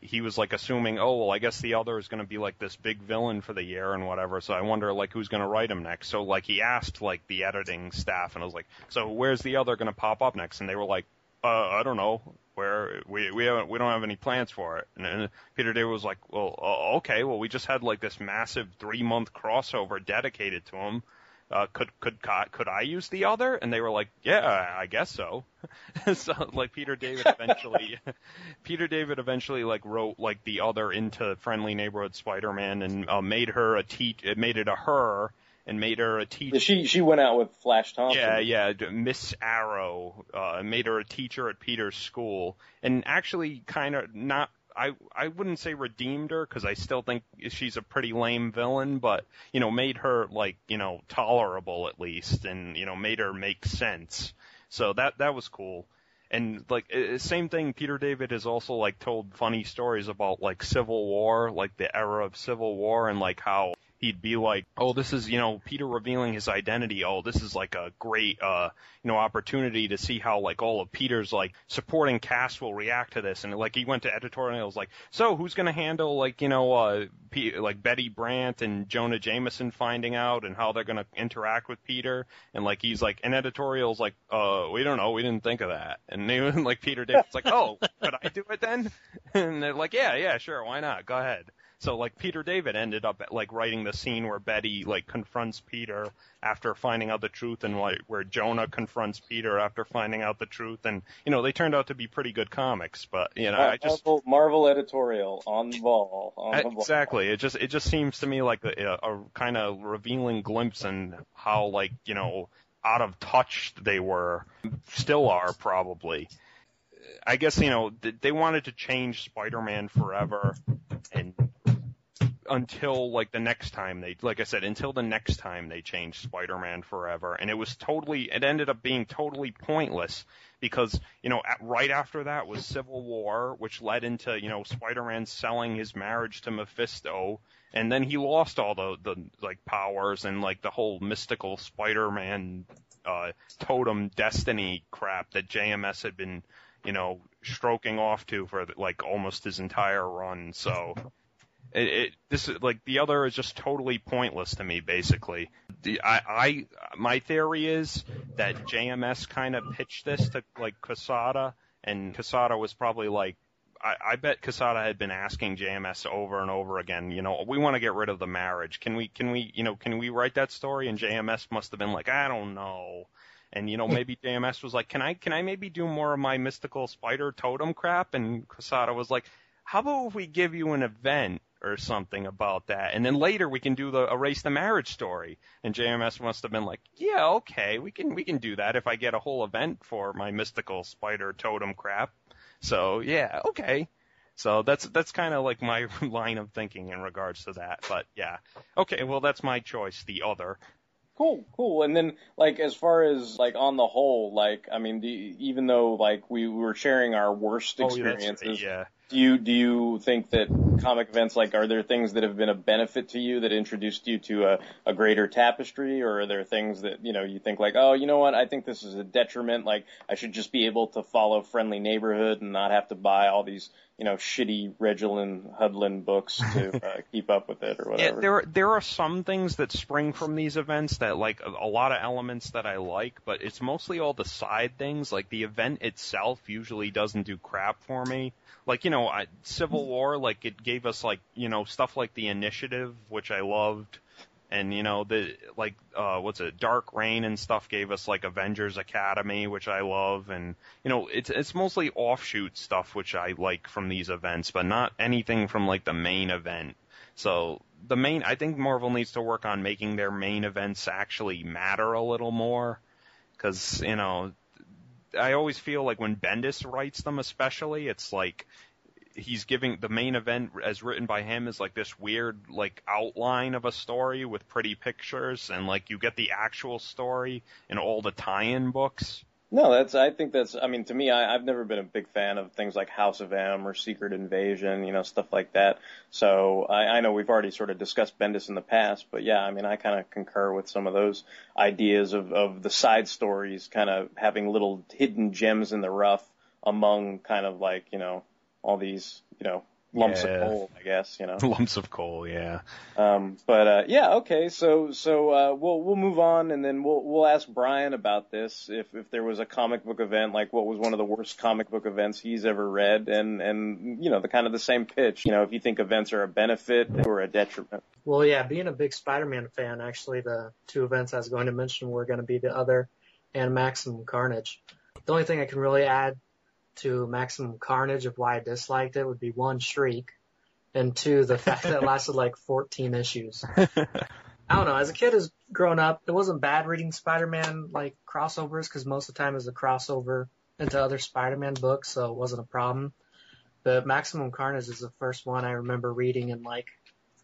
he, was like assuming, oh well, I guess the other is gonna be like this big villain for the year and whatever. So I wonder like who's gonna write him next. So like he asked like the editing staff and I was like, so where's the other gonna pop up next? And they were like uh, I don't know where we we haven't we don't have any plans for it. And, and Peter David was like, well, uh, okay, well we just had like this massive three month crossover dedicated to him. Uh, could could co- could I use the other? And they were like, yeah, I guess so. so like Peter David eventually, Peter David eventually like wrote like the other into Friendly Neighborhood Spider-Man and uh, made her a teach, it made it a her and made her a teacher. She she went out with Flash Thompson. Yeah, yeah. Miss Arrow uh, made her a teacher at Peter's school, and actually, kind of not. I I wouldn't say redeemed her because I still think she's a pretty lame villain, but you know, made her like you know tolerable at least, and you know, made her make sense. So that that was cool. And like uh, same thing, Peter David has also like told funny stories about like Civil War, like the era of Civil War, and like how he'd be like, "Oh, this is you know Peter revealing his identity. Oh, this is like a great uh you know opportunity to see how like all of Peter's like supporting cast will react to this." And like he went to editorials like, "So who's gonna handle like you know uh P- like Betty Brant and Jonah Jameson finding out and how they're gonna interact with Peter?" And like he's like, in editorials like, "Uh, we don't know. We didn't think of that." And they like Peter did. David's like, "Oh, could I do it then?" And they're like, "Yeah, yeah, sure. Why not? Go ahead." So like Peter David ended up like writing the scene where Betty like confronts Peter after finding out the truth and like where Jonah confronts Peter after finding out the truth and you know they turned out to be pretty good comics but you know I just Marvel, Marvel editorial on the ball. On the ball. exactly it just it just seems to me like a, a kind of revealing glimpse in how like you know out of touch they were still are probably I guess you know th- they wanted to change Spider-Man forever and until like the next time they like I said until the next time they changed Spider-Man forever. And it was totally it ended up being totally pointless because you know at, right after that was Civil War which led into you know Spider-Man selling his marriage to Mephisto. And then he lost all the the like powers and like the whole mystical Spider-Man uh totem destiny crap that JMS had been you know stroking off to for like almost his entire run. So it, it this is like the other is just totally pointless to me basically the, I, I my theory is that JMS kind of pitched this to like Quesada and Quesada was probably like I, I bet Quesada had been asking JMS over and over again, you know, we want to get rid of the marriage. Can we, can we, you know, can we write that story? And JMS must have been like, I don't know. And you know, maybe JMS was like, "Can I, can I maybe do more of my mystical spider totem crap?" And Quesada was like, "How about if we give you an event or something about that, and then later we can do the erase the marriage story?" And JMS must have been like, "Yeah, okay, we can, we can do that if I get a whole event for my mystical spider totem crap." So yeah, okay. So that's that's kind of like my line of thinking in regards to that. But yeah, okay. Well, that's my choice. The other. Cool, cool. And then, like, as far as like on the whole, like, I mean, the, even though like we were sharing our worst Oh, experiences, yeah. Do you do you think that comic events like are there things that have been a benefit to you that introduced you to a, a greater tapestry, or are there things that you know you think like, oh, you know what, I think this is a detriment. Like, I should just be able to follow Friendly Neighborhood and not have to buy all these you know shitty Reginald Hudlin books to uh, keep up with it or whatever. Yeah, whatever. there there are some things that spring from these events that like a, a lot of elements that I like, but it's mostly all the side things. Like the event itself usually doesn't do crap for me. Like you know, I, Civil War, like it gave us like you know stuff like the Initiative, which I loved, and you know the like uh what's it, Dark Reign and stuff gave us like Avengers Academy, which I love, and you know it's it's mostly offshoot stuff which I like from these events, but not anything from like the main event. So the main, I think Marvel needs to work on making their main events actually matter a little more, because you know, I always feel like when Bendis writes them, especially, it's like he's giving the main event as written by him is like this weird like outline of a story with pretty pictures, and like you get the actual story in all the tie-in books. No, that's. I think that's. I mean, to me, I, I've never been a big fan of things like House of M or Secret Invasion, you know, stuff like that. So I, I know we've already sort of discussed Bendis in the past, but yeah, I mean, I kind of concur with some of those ideas of of the side stories, kind of having little hidden gems in the rough among kind of like you know all these you know lumps Yeah. of coal, I guess, you know. Lumps of coal, yeah. Um, but uh, yeah, okay. So so uh, we'll we'll move on, and then we'll we'll ask Brian about this. If if there was a comic book event, like what was one of the worst comic book events he's ever read, and and you know the kind of the same pitch. You know, if you think events are a benefit or a detriment. Well, yeah, being a big Spider-Man fan, actually, the two events I was going to mention were going to be the other and Maximum Carnage. The only thing I can really add to Maximum Carnage of why I disliked it would be one, Shriek, and two, the fact that it lasted like 14 issues. I don't know. As a kid, as grown up, it wasn't bad reading Spider-Man like crossovers because most of the time it was a crossover into other Spider-Man books, so it wasn't a problem. But Maximum Carnage is the first one I remember reading in like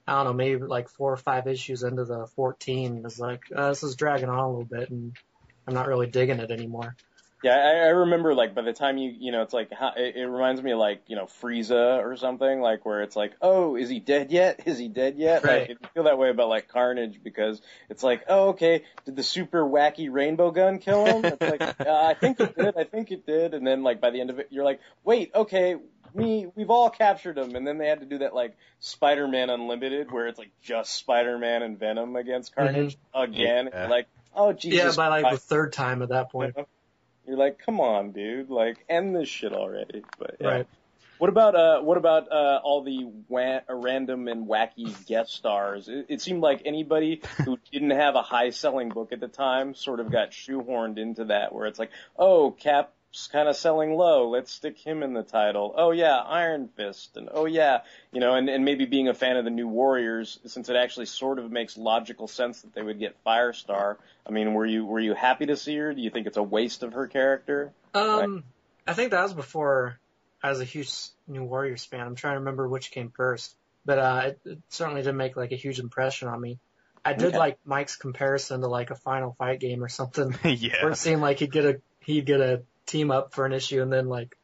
I don't know, maybe like four or five issues into the 14. It was like, uh, this is dragging on a little bit and I'm not really digging it anymore. Yeah, I, I remember like by the time you you know it's like how, it, it reminds me of like you know Frieza or something like where it's like oh is he dead yet is he dead yet Right. like I feel that way about like Carnage because it's like oh okay did the super wacky rainbow gun kill him it's like uh, I think it did I think it did and then like by the end of it you're like wait okay me we've all captured him and then they had to do that like Spider-Man Unlimited where it's like just Spider-Man and Venom against Carnage again Yeah. like oh Jesus yeah, by like the third time at that point. You're like, come on, dude, like end this shit already. But yeah. Right. What about uh, what about uh, all the wa- random and wacky guest stars? It, it seemed like anybody who didn't have a high selling book at the time sort of got shoehorned into that, where it's like, oh, Cap's kind of selling low, let's stick him in the title. Oh yeah, Iron Fist, and oh yeah, you know, and and maybe being a fan of the New Warriors, since it actually sort of makes logical sense that they would get Firestar. I mean, were you were you happy to see her? Do you think it's a waste of her character? Um, I think that was before I was a huge New Warriors fan. I'm trying to remember which came first, but uh, it, it certainly didn't make like a huge impression on me. I did Okay. like Mike's comparison to like a Final Fight game or something, where yeah. it seemed like he'd get a he'd get a team up for an issue, and then like,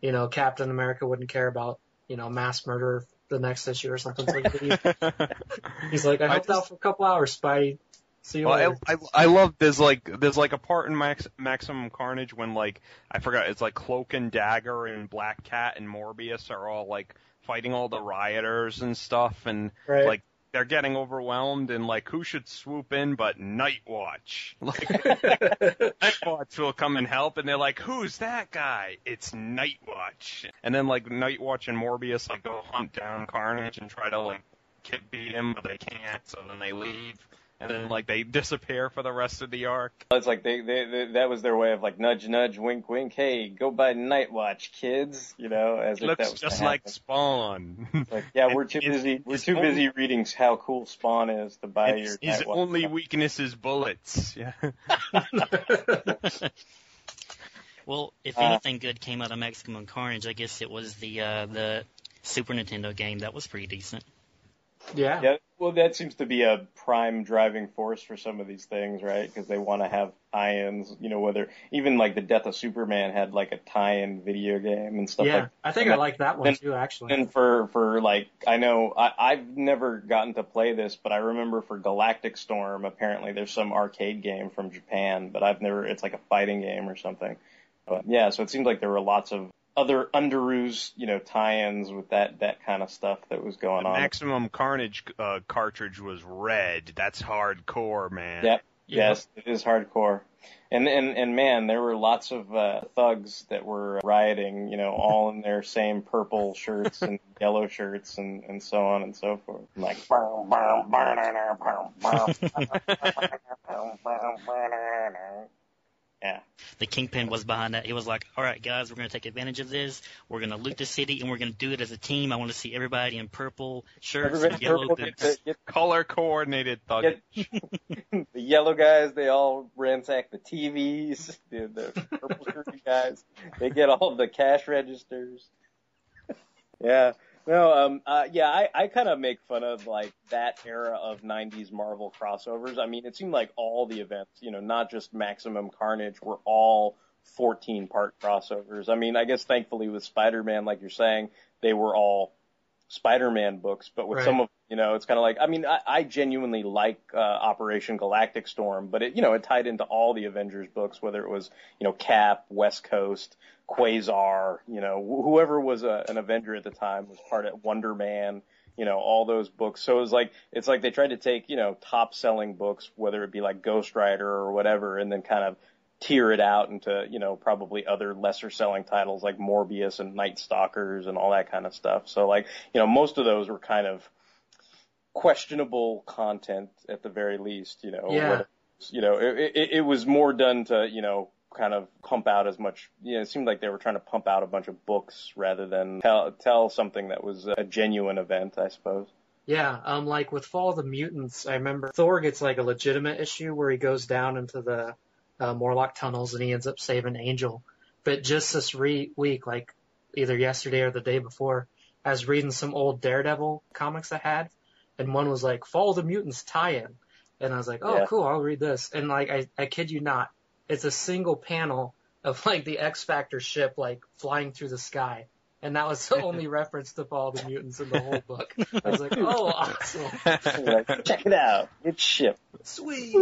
you know, Captain America wouldn't care about you know mass murder the next issue or something. So he- he's like, I I helped out for a couple hours, Spidey. See you later. Well, I, I I love there's like there's like a part in Max, Maximum Carnage when like I forgot it's like Cloak and Dagger and Black Cat and Morbius are all like fighting all the rioters and stuff and Right. like they're getting overwhelmed and like who should swoop in but Nightwatch like Nightwatch will come and help and they're like who's that guy? It's Nightwatch and then like Nightwatch and Morbius like go hunt down Carnage and try to like kid beat him but they can't so then they leave and then like they disappear for the rest of the arc. It's like they, they, they that was their way of like nudge nudge wink wink. Hey, go buy Nightwatch, kids. You know, as It if that looks was just like happen. Spawn. Like, yeah, we're too It's- busy. We're it's too only- busy reading how cool Spawn is to buy His, your. his Night only stuff. weakness is bullets. Yeah. Well, if Uh, anything good came out of Maximum Carnage, I guess it was the uh, the Super Nintendo game. That was pretty decent. Yeah. Yeah, well, that seems to be a prime driving force for some of these things, right? Because they want to have tie-ins. You know, whether even like the Death of Superman had like a tie-in video game and stuff Yeah, like. That. I think and I like that one and- too, actually. And for for like, I know I, I've never gotten to play this, but I remember for Galactic Storm, apparently there's some arcade game from Japan, but I've never. It's like a fighting game or something. But yeah, so it seems like there were lots of other Underoos, you know, tie-ins with that that kind of stuff that was going The on. Maximum Carnage uh, cartridge was red. That's hardcore, man. Yep. Yeah. Yes, it is hardcore. And and and man, there were lots of uh, thugs that were rioting, you know, all in their same purple shirts and yellow shirts and and so on and so forth. Like Yeah. The Kingpin was behind that. He was like, "All right, guys, we're going to take advantage of this. We're going to loot the city, and we're going to do it as a team. I want to see everybody in purple shirts, and Everybody yellow purple boots." get, get, Color coordinated thug. the yellow guys, they all ransack the TVs. The, the purple shirt guys, they get all the cash registers. yeah. No, um, uh, yeah, I, I kind of make fun of like that era of '90s Marvel crossovers. I mean, it seemed like all the events, you know, not just Maximum Carnage, were all 14 part crossovers. I mean, I guess thankfully with Spider-Man, like you're saying, they were all Spider-Man books, but with Right. some of you know, it's kind of like I mean, I, I genuinely like uh, Operation Galactic Storm, but it you know it tied into all the Avengers books, whether it was you know Cap, West Coast, Quasar, you know wh- whoever was a, an Avenger at the time was part of Wonder Man, you know all those books. So it was like it's like they tried to take you know top selling books, whether it be like Ghost Rider or whatever, and then kind of tier it out into, you know, probably other lesser selling titles like Morbius and Nightstalkers and all that kind of stuff. So like, you know, most of those were kind of questionable content at the very least, you know. Yeah. whether You know, it, it, it was more done to, you know, kind of pump out as much, you know, it seemed like they were trying to pump out a bunch of books rather than tell, tell something that was a genuine event, I suppose. Yeah, um, like with Fall of the Mutants, I remember Thor gets like a legitimate issue where he goes down into the uh, Morlock tunnels and he ends up saving Angel. But just this re- week, like either yesterday or the day before, I was reading some old Daredevil comics I had, and one was like Fall of the Mutants tie-in, and I was like, oh Yeah. cool, I'll read this. And like I, I kid you not, it's a single panel of like the X Factor ship like flying through the sky. And that was the only reference to Fall of the Mutants in the whole book. I was like, oh, awesome. Check it out. It's ship. Sweet.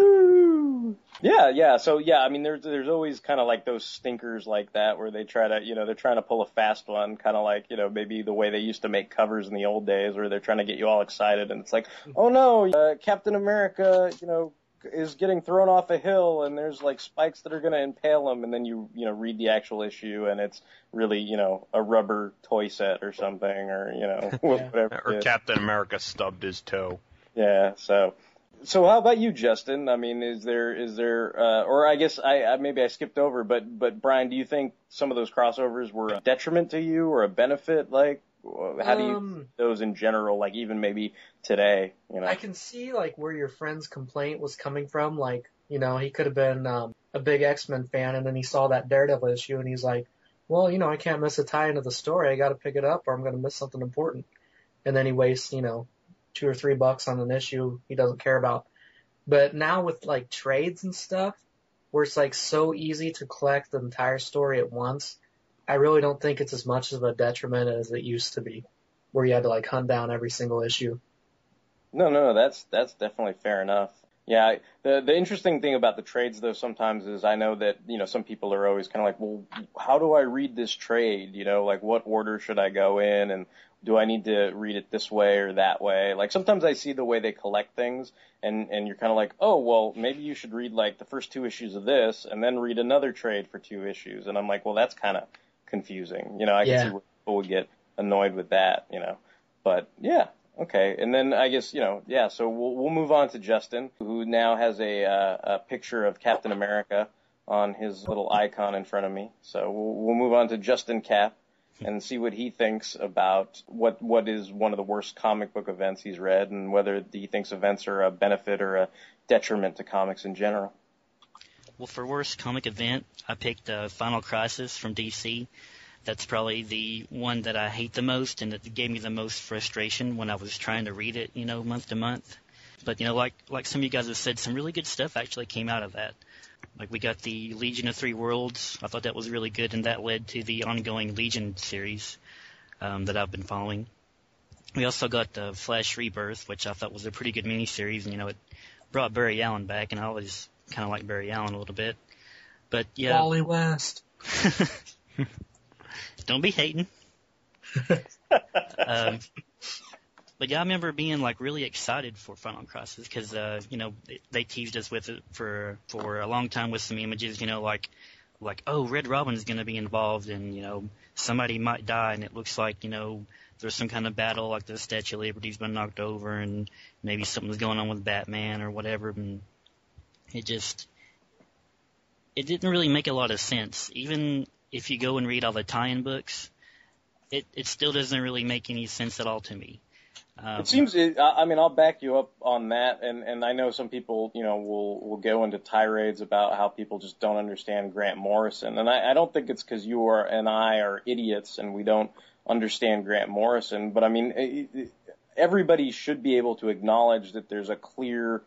Yeah, yeah. So yeah, I mean, there's there's always kind of like those stinkers like that where they try to, you know, they're trying to pull a fast one, kind of like, you know, maybe the way they used to make covers in the old days, where they're trying to get you all excited, and it's like, oh no, uh, Captain America, you know, is getting thrown off a hill, and there's like spikes that are going to impale him, and then you, you know, read the actual issue, and it's really, you know, a rubber toy set or something, or you know, whatever. or. Captain America stubbed his toe. Yeah. So, so how about you, Justin? I mean, is there is there, uh, or I guess I, I maybe I skipped over, but but Brian, do you think some of those crossovers were a detriment to you or a benefit? Like, how do you Um, those in general? Like even maybe today, you know? I can see like where your friend's complaint was coming from. Like, you know, he could have been um, a big X Men fan, and then he saw that Daredevil issue, and he's like, "Well, you know, I can't miss a tie into the story. I got to pick it up, or I'm going to miss something important." And then he wastes, you know, two or three bucks on an issue he doesn't care about. But now with like trades and stuff, where it's like so easy to collect the entire story at once, I really don't think it's as much of a detriment as it used to be, where you had to like hunt down every single issue. No, no, that's that's definitely fair enough. Yeah, the the interesting thing about the trades though sometimes is I know that you know some people are always kind of like, well, how do I read this trade? You know, like what order should I go in, and do I need to read it this way or that way? Like sometimes I see the way they collect things, and and you're kind of like, oh, well, maybe you should read like the first two issues of this, and then read another trade for two issues, and I'm like, well, that's kind of confusing. You know, I can see where people would get annoyed with that. You know, but yeah, Okay, and then I guess you know, yeah. So we'll we'll move on to Justin, who now has a uh, a picture of Captain America on his little icon in front of me. So we'll we'll move on to Justin Cap and see what he thinks about what what is one of the worst comic book events he's read, and whether he thinks events are a benefit or a detriment to comics in general. Well, for worst comic event, I picked uh, Final Crisis from DC. That's probably the one that I hate the most, and that gave me the most frustration when I was trying to read it, you know, month to month. But you know, like like some of you guys have said, some really good stuff actually came out of that. Like we got the Legion of Three Worlds. I thought that was really good, and that led to the ongoing Legion series um, that I've been following. We also got the Flash Rebirth, which I thought was a pretty good miniseries, and you know, it brought Barry Allen back, and I always kind of like Barry Allen a little bit. But yeah, Wally West. don't be hating. um, but yeah, I remember being like really excited for Final Crisis because uh, you know they, they teased us with it for for a long time with some images, you know, like like oh Red Robin's going to be involved and you know somebody might die and it looks like you know there's some kind of battle like the Statue of Liberty's been knocked over and maybe something's going on with Batman or whatever and it just it didn't really make a lot of sense even if you go and read all the tie-in books it it still doesn't really make any sense at all to me um, It seems. It, I I mean, I'll back you up on that, and and I know some people, you know, will will go into tirades about how people just don't understand Grant Morrison, and I, I don't think it's because you are and I are idiots and we don't understand Grant Morrison, but I mean, it, it, everybody should be able to acknowledge that there's a clear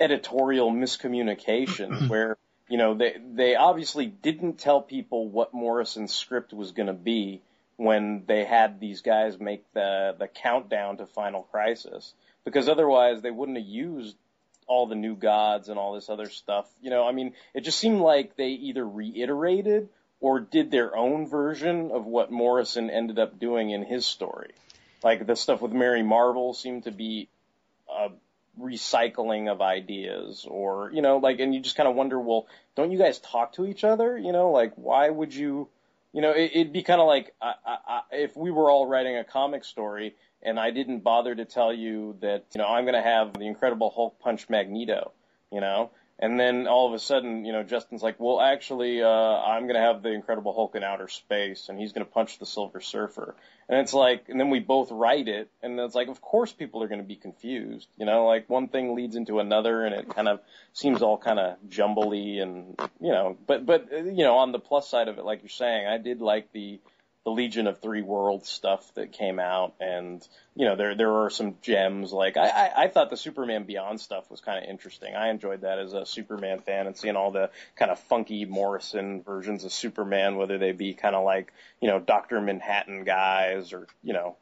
editorial miscommunication where you know they they obviously didn't tell people what Morrison's script was going to be when they had these guys make the the countdown to Final Crisis because otherwise they wouldn't have used all the new gods and all this other stuff. You know, I mean, it just seemed like they either reiterated or did their own version of what Morrison ended up doing in his story. Like the stuff with Mary Marvel seemed to be a recycling of ideas or, you know, like, and you just kind of wonder, well, don't you guys talk to each other? You know, like, why would you, you know, it, it'd be kind of like I, I, if we were all writing a comic story and I didn't bother to tell you that, you know, I'm going to have the Incredible Hulk punch Magneto, you know, and then all of a sudden, you know, Justin's like, well, actually, uh, I'm going to have the Incredible Hulk in outer space and he's going to punch the Silver Surfer. And it's like, and then we both write it and it's like, of course people are going to be confused, you know, like one thing leads into another and it kind of seems all kind of jumbly and, you know, but, but, uh, you know, on the plus side of it, like you're saying, I did like the, the Legion of Three Worlds stuff that came out, and you know there there are some gems. Like I, I, I thought the Superman Beyond stuff was kind of interesting. I enjoyed that as a Superman fan, and seeing all the kind of funky Morrison versions of Superman, whether they be kind of like you know Doctor Manhattan guys or you know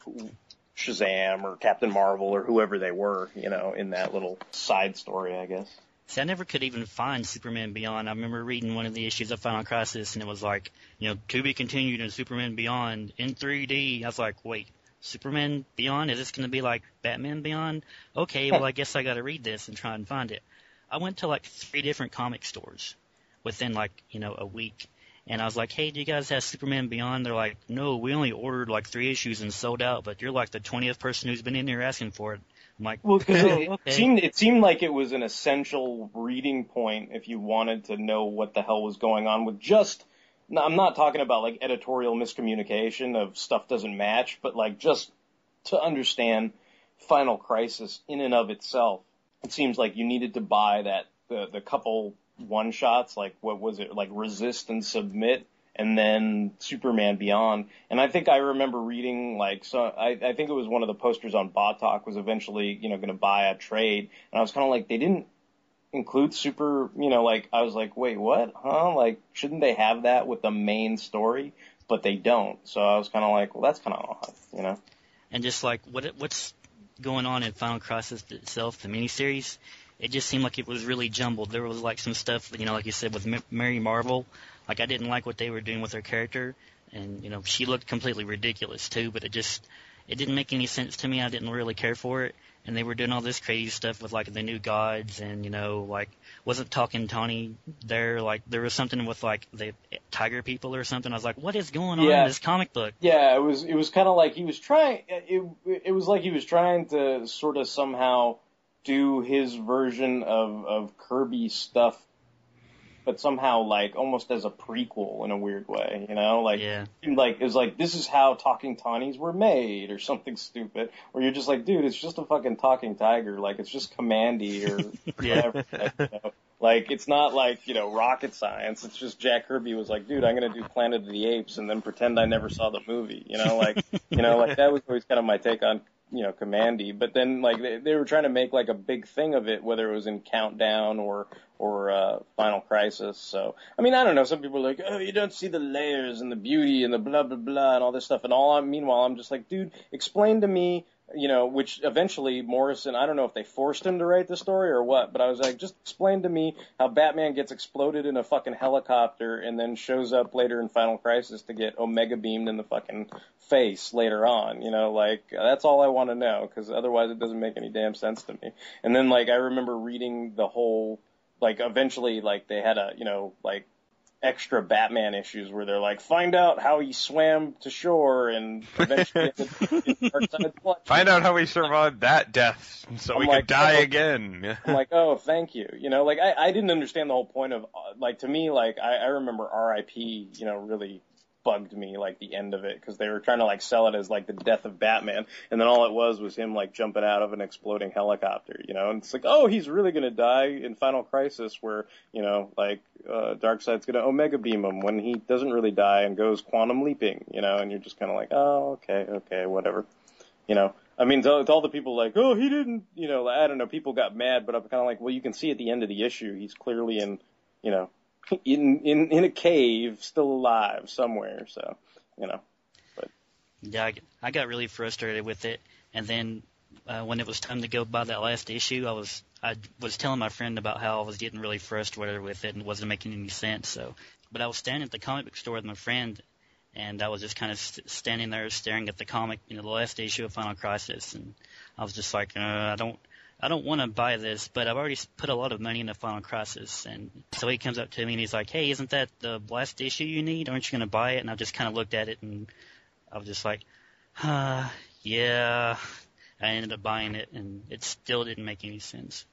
Shazam or Captain Marvel or whoever they were, you know, in that little side story, I guess. See, I never could even find Superman Beyond. I remember reading one of the issues of Final Crisis, and it was like, you know, to be continued in Superman Beyond in 3D. I was like, wait, Superman Beyond? Is this going to be like Batman Beyond? Okay, well, I guess I got to read this and try and find it. I went to like three different comic stores within like, you know, a week. And I was like, hey, do you guys have Superman Beyond? They're like, no, we only ordered like three issues and sold out, but you're like the 20th person who's been in here asking for it. I'm Well, because oh, it okay. seemed it seemed like it was an essential reading point if you wanted to know what the hell was going on with just. no, I'm not talking about like editorial miscommunication of stuff doesn't match, but like just to understand Final Crisis in and of itself. It seems like you needed to buy that the the couple one shots, like what was it, like Resist and Submit, and then Superman Beyond. And I think I remember reading like so I, I think it was one of the posters on Bot Talk was eventually, you know, gonna buy a trade and I was kinda like they didn't include super you know, like I was like, Wait, what? Huh? Like shouldn't they have that with the main story? But they don't. So I was kinda like, Well that's kinda odd, you know? and just like what what's going on in Final Crisis itself, the miniseries, it just seemed like it was really jumbled. There was like some stuff, you know, like you said with M- Mary Marvel. Like I didn't like what they were doing with her character, and you know she looked completely ridiculous too. But it just it didn't make any sense to me. I didn't really care for it. and they were doing all this crazy stuff with like the new gods and you know like wasn't talking Tawny there like there was something with like the tiger people or something. I was like, what is going on Yeah. in this comic book? Yeah, it was it was kind of like he was trying. It it was like he was trying to sort of somehow do his version of of Kirby stuff, but somehow like almost as a prequel in a weird way. You know, like Yeah. like it was like this is how talking Tawnies were made or something stupid. Where you're just like, dude, it's just a fucking talking tiger. Like it's just Kamandi or whatever. like, you know? Like it's not like you know rocket science. It's just Jack Kirby was like, dude, I'm gonna do Planet of the Apes and then pretend I never saw the movie. You know, like you know, like that was always kind of my take on you know Kamandi. But then like they, they were trying to make like a big thing of it, whether it was in Countdown or or uh, Final Crisis. So I mean, I don't know. Some people are like, oh, you don't see the layers and the beauty and the blah blah blah and all this stuff. And all I'm meanwhile, I'm just like, dude, explain to me you know, which eventually Morrison, I don't know if they forced him to write the story or what, but I was like, just explain to me how Batman gets exploded in a fucking helicopter and then shows up later in Final Crisis to get Omega beamed in the fucking face later on, you know, like, that's all I want to know, because otherwise it doesn't make any damn sense to me. And then, like, I remember reading the whole, like, eventually, like, they had a, you know, like, extra Batman issues where they're like, find out how he swam to shore and eventually Find out how he survived that death so I'm we like, could die oh. again. I'm like, oh, thank you. You know, like I, I didn't understand the whole point of, uh, like to me, like I, I remember R.I.P. You know, really bugged me like the end of it because they were trying to like sell it as like the death of Batman, and then all it was was him like jumping out of an exploding helicopter. You know, and it's like, oh, he's really gonna die in Final Crisis, where you know, like uh, Darkseid's gonna Omega beam him when he doesn't really die and goes quantum leaping. You know, and you're just kind of like, oh, okay, okay, whatever. You know, I mean, to, to all the people like, oh, he didn't, you know, I don't know, people got mad, but I'm kind of like, well, you can see at the end of the issue, he's clearly in, you know, in in in a cave, still alive somewhere. So, you know, But. Yeah, I, got really frustrated with it, and then uh, when it was time to go buy that last issue, I was I was telling my friend about how I was getting really frustrated with it and wasn't making any sense. So, but I was standing at the comic book store with my friend, and I was just kind of st- standing there staring at the comic, you know, the last issue of Final Crisis, and I was just like, uh, I don't. I don't want to buy this, but I've already put a lot of money into Final Crisis, and so he comes up to me and he's like, "Hey, isn't that the last issue you need? Aren't you going to buy it?" And I just kind of looked at it, and I was just like, uh, yeah. I ended up buying it, and it still didn't make any sense.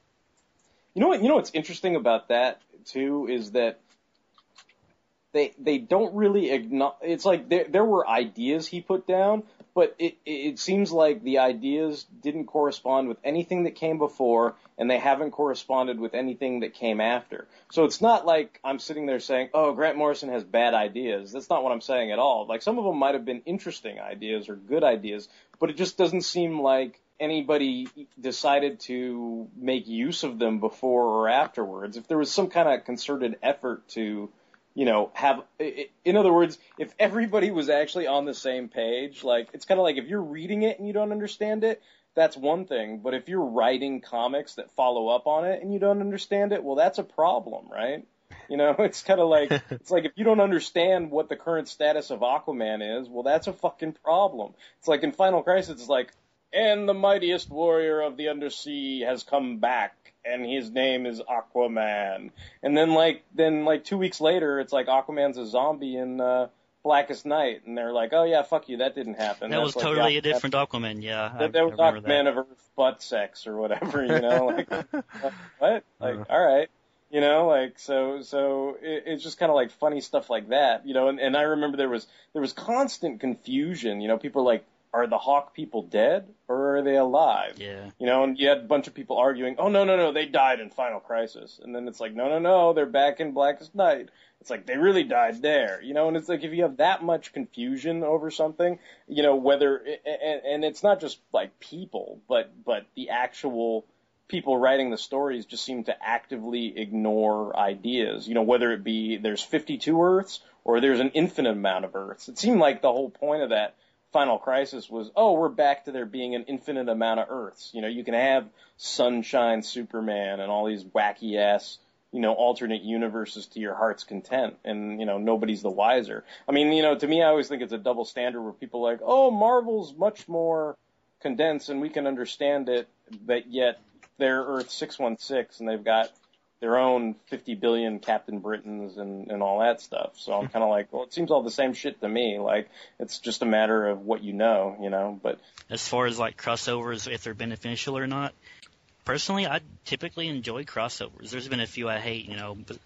you know what? You know what's interesting about that too is that they they don't really acknowledge. It's like there there were ideas he put down, but it it seems like the ideas didn't correspond with anything that came before, and they haven't corresponded with anything that came after. So it's not like I'm sitting there saying, "Oh, Grant Morrison has bad ideas." That's not what I'm saying at all. Like some of them might have been interesting ideas or good ideas, but it just doesn't seem like anybody decided to make use of them before or afterwards. If there was some kind of concerted effort to you know, have, in other words, if everybody was actually on the same page, like, it's kind of like if you're reading it and you don't understand it, that's one thing. But if you're writing comics that follow up on it and you don't understand it, well, that's a problem, right? You know, it's kind of like, it's like if you don't understand what the current status of Aquaman is, well, that's a fucking problem. It's like in Final Crisis, it's like, and the mightiest warrior of the undersea has come back, and his name is Aquaman. And then like then like two weeks later, it's like Aquaman's a zombie in uh, Blackest Night, and they're like, oh yeah, fuck you, that didn't happen. That That's was like totally a different Aquaman. Yeah, I, That, that was I Aquaman of Earth butt sex or whatever, you know? Like what? Like all right. You know, like so, so it, it's just kind of like funny stuff like that, you know. And, and I remember there was there was constant confusion. You know, people are like, are the Hawk people dead or are they alive? Yeah, You know, and you had a bunch of people arguing, oh no, no, no, they died in Final Crisis. And then it's like, no, no, no, they're back in Blackest Night. It's like, they really died there. You know, and it's like, if you have that much confusion over something, you know, whether, and, and it's not just like people, but, but the actual people writing the stories just seem to actively ignore ideas. You know, whether it be there's 52 Earths or there's an infinite amount of Earths. It seemed like the whole point of that Final Crisis was, oh, we're back to there being an infinite amount of Earths. You know, you can have Sunshine Superman and all these wacky ass, you know, alternate universes to your heart's content, and you know, nobody's the wiser. I mean, you know, to me, I always think it's a double standard where people are like, oh, Marvel's much more condensed and we can understand it, but yet they're Earth 616 and they've got their own 50 billion Captain Britains and, and all that stuff. So I'm kind of like, well, it seems all the same shit to me. Like, it's just a matter of what you know, you know, but. As far as like crossovers, if they're beneficial or not, personally, I typically enjoy crossovers. There's been a few I hate, you know, but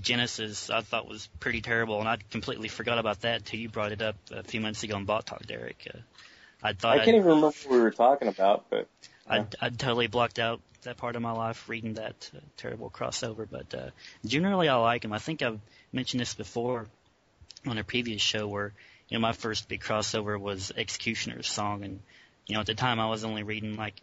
Genesis I thought was pretty terrible, and I completely forgot about that until you brought it up a few months ago on Bot Talk, Derek. Uh, I thought I can't I'd, even remember what we were talking about, but. I'd, I'd totally blocked out that part of my life reading that uh, terrible crossover, but uh, generally I like them. I think I've mentioned this before on a previous show where you know my first big crossover was Executioner's Song, and you know at the time I was only reading like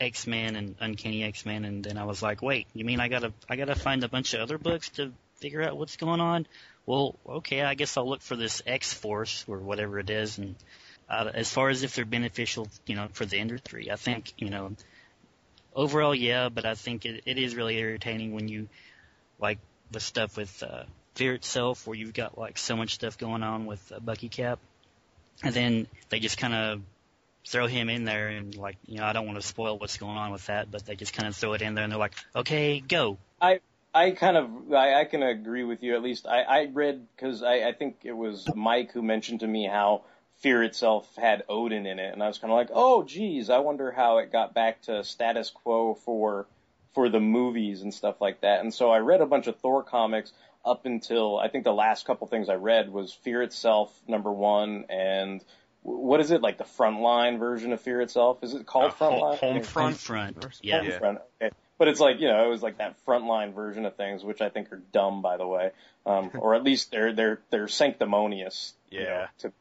X Men and Uncanny X Men, and then I was like, wait, you mean I gotta I gotta find a bunch of other books to figure out what's going on? Well, okay, I guess I'll look for this X Force or whatever it is, and uh, as far as if they're beneficial, you know, for the industry, I think you know overall, yeah, but I think it, it is really irritating when you like the stuff with uh, Fear itself, where you've got like so much stuff going on with uh, Bucky Cap, and then they just kind of throw him in there and like you know I don't want to spoil what's going on with that, but they just kind of throw it in there and they're like, okay, go. I I kind of I, I can agree with you at least. I I read because I I think it was Mike who mentioned to me how Fear itself had Odin in it, and I was kind of like, oh, geez, I wonder how it got back to status quo for for the movies and stuff like that. And so I read a bunch of Thor comics up until I think the last couple things I read was Fear itself number one and what is it like the frontline version of Fear itself? Is it called Uh, frontline? home Home front. front, yeah. Yeah. Front, Okay. But it's like, you know, it was like that frontline version of things, which I think are dumb, by the way. Um, or at least they're, they're, they're sanctimonious. you know, Yeah. to,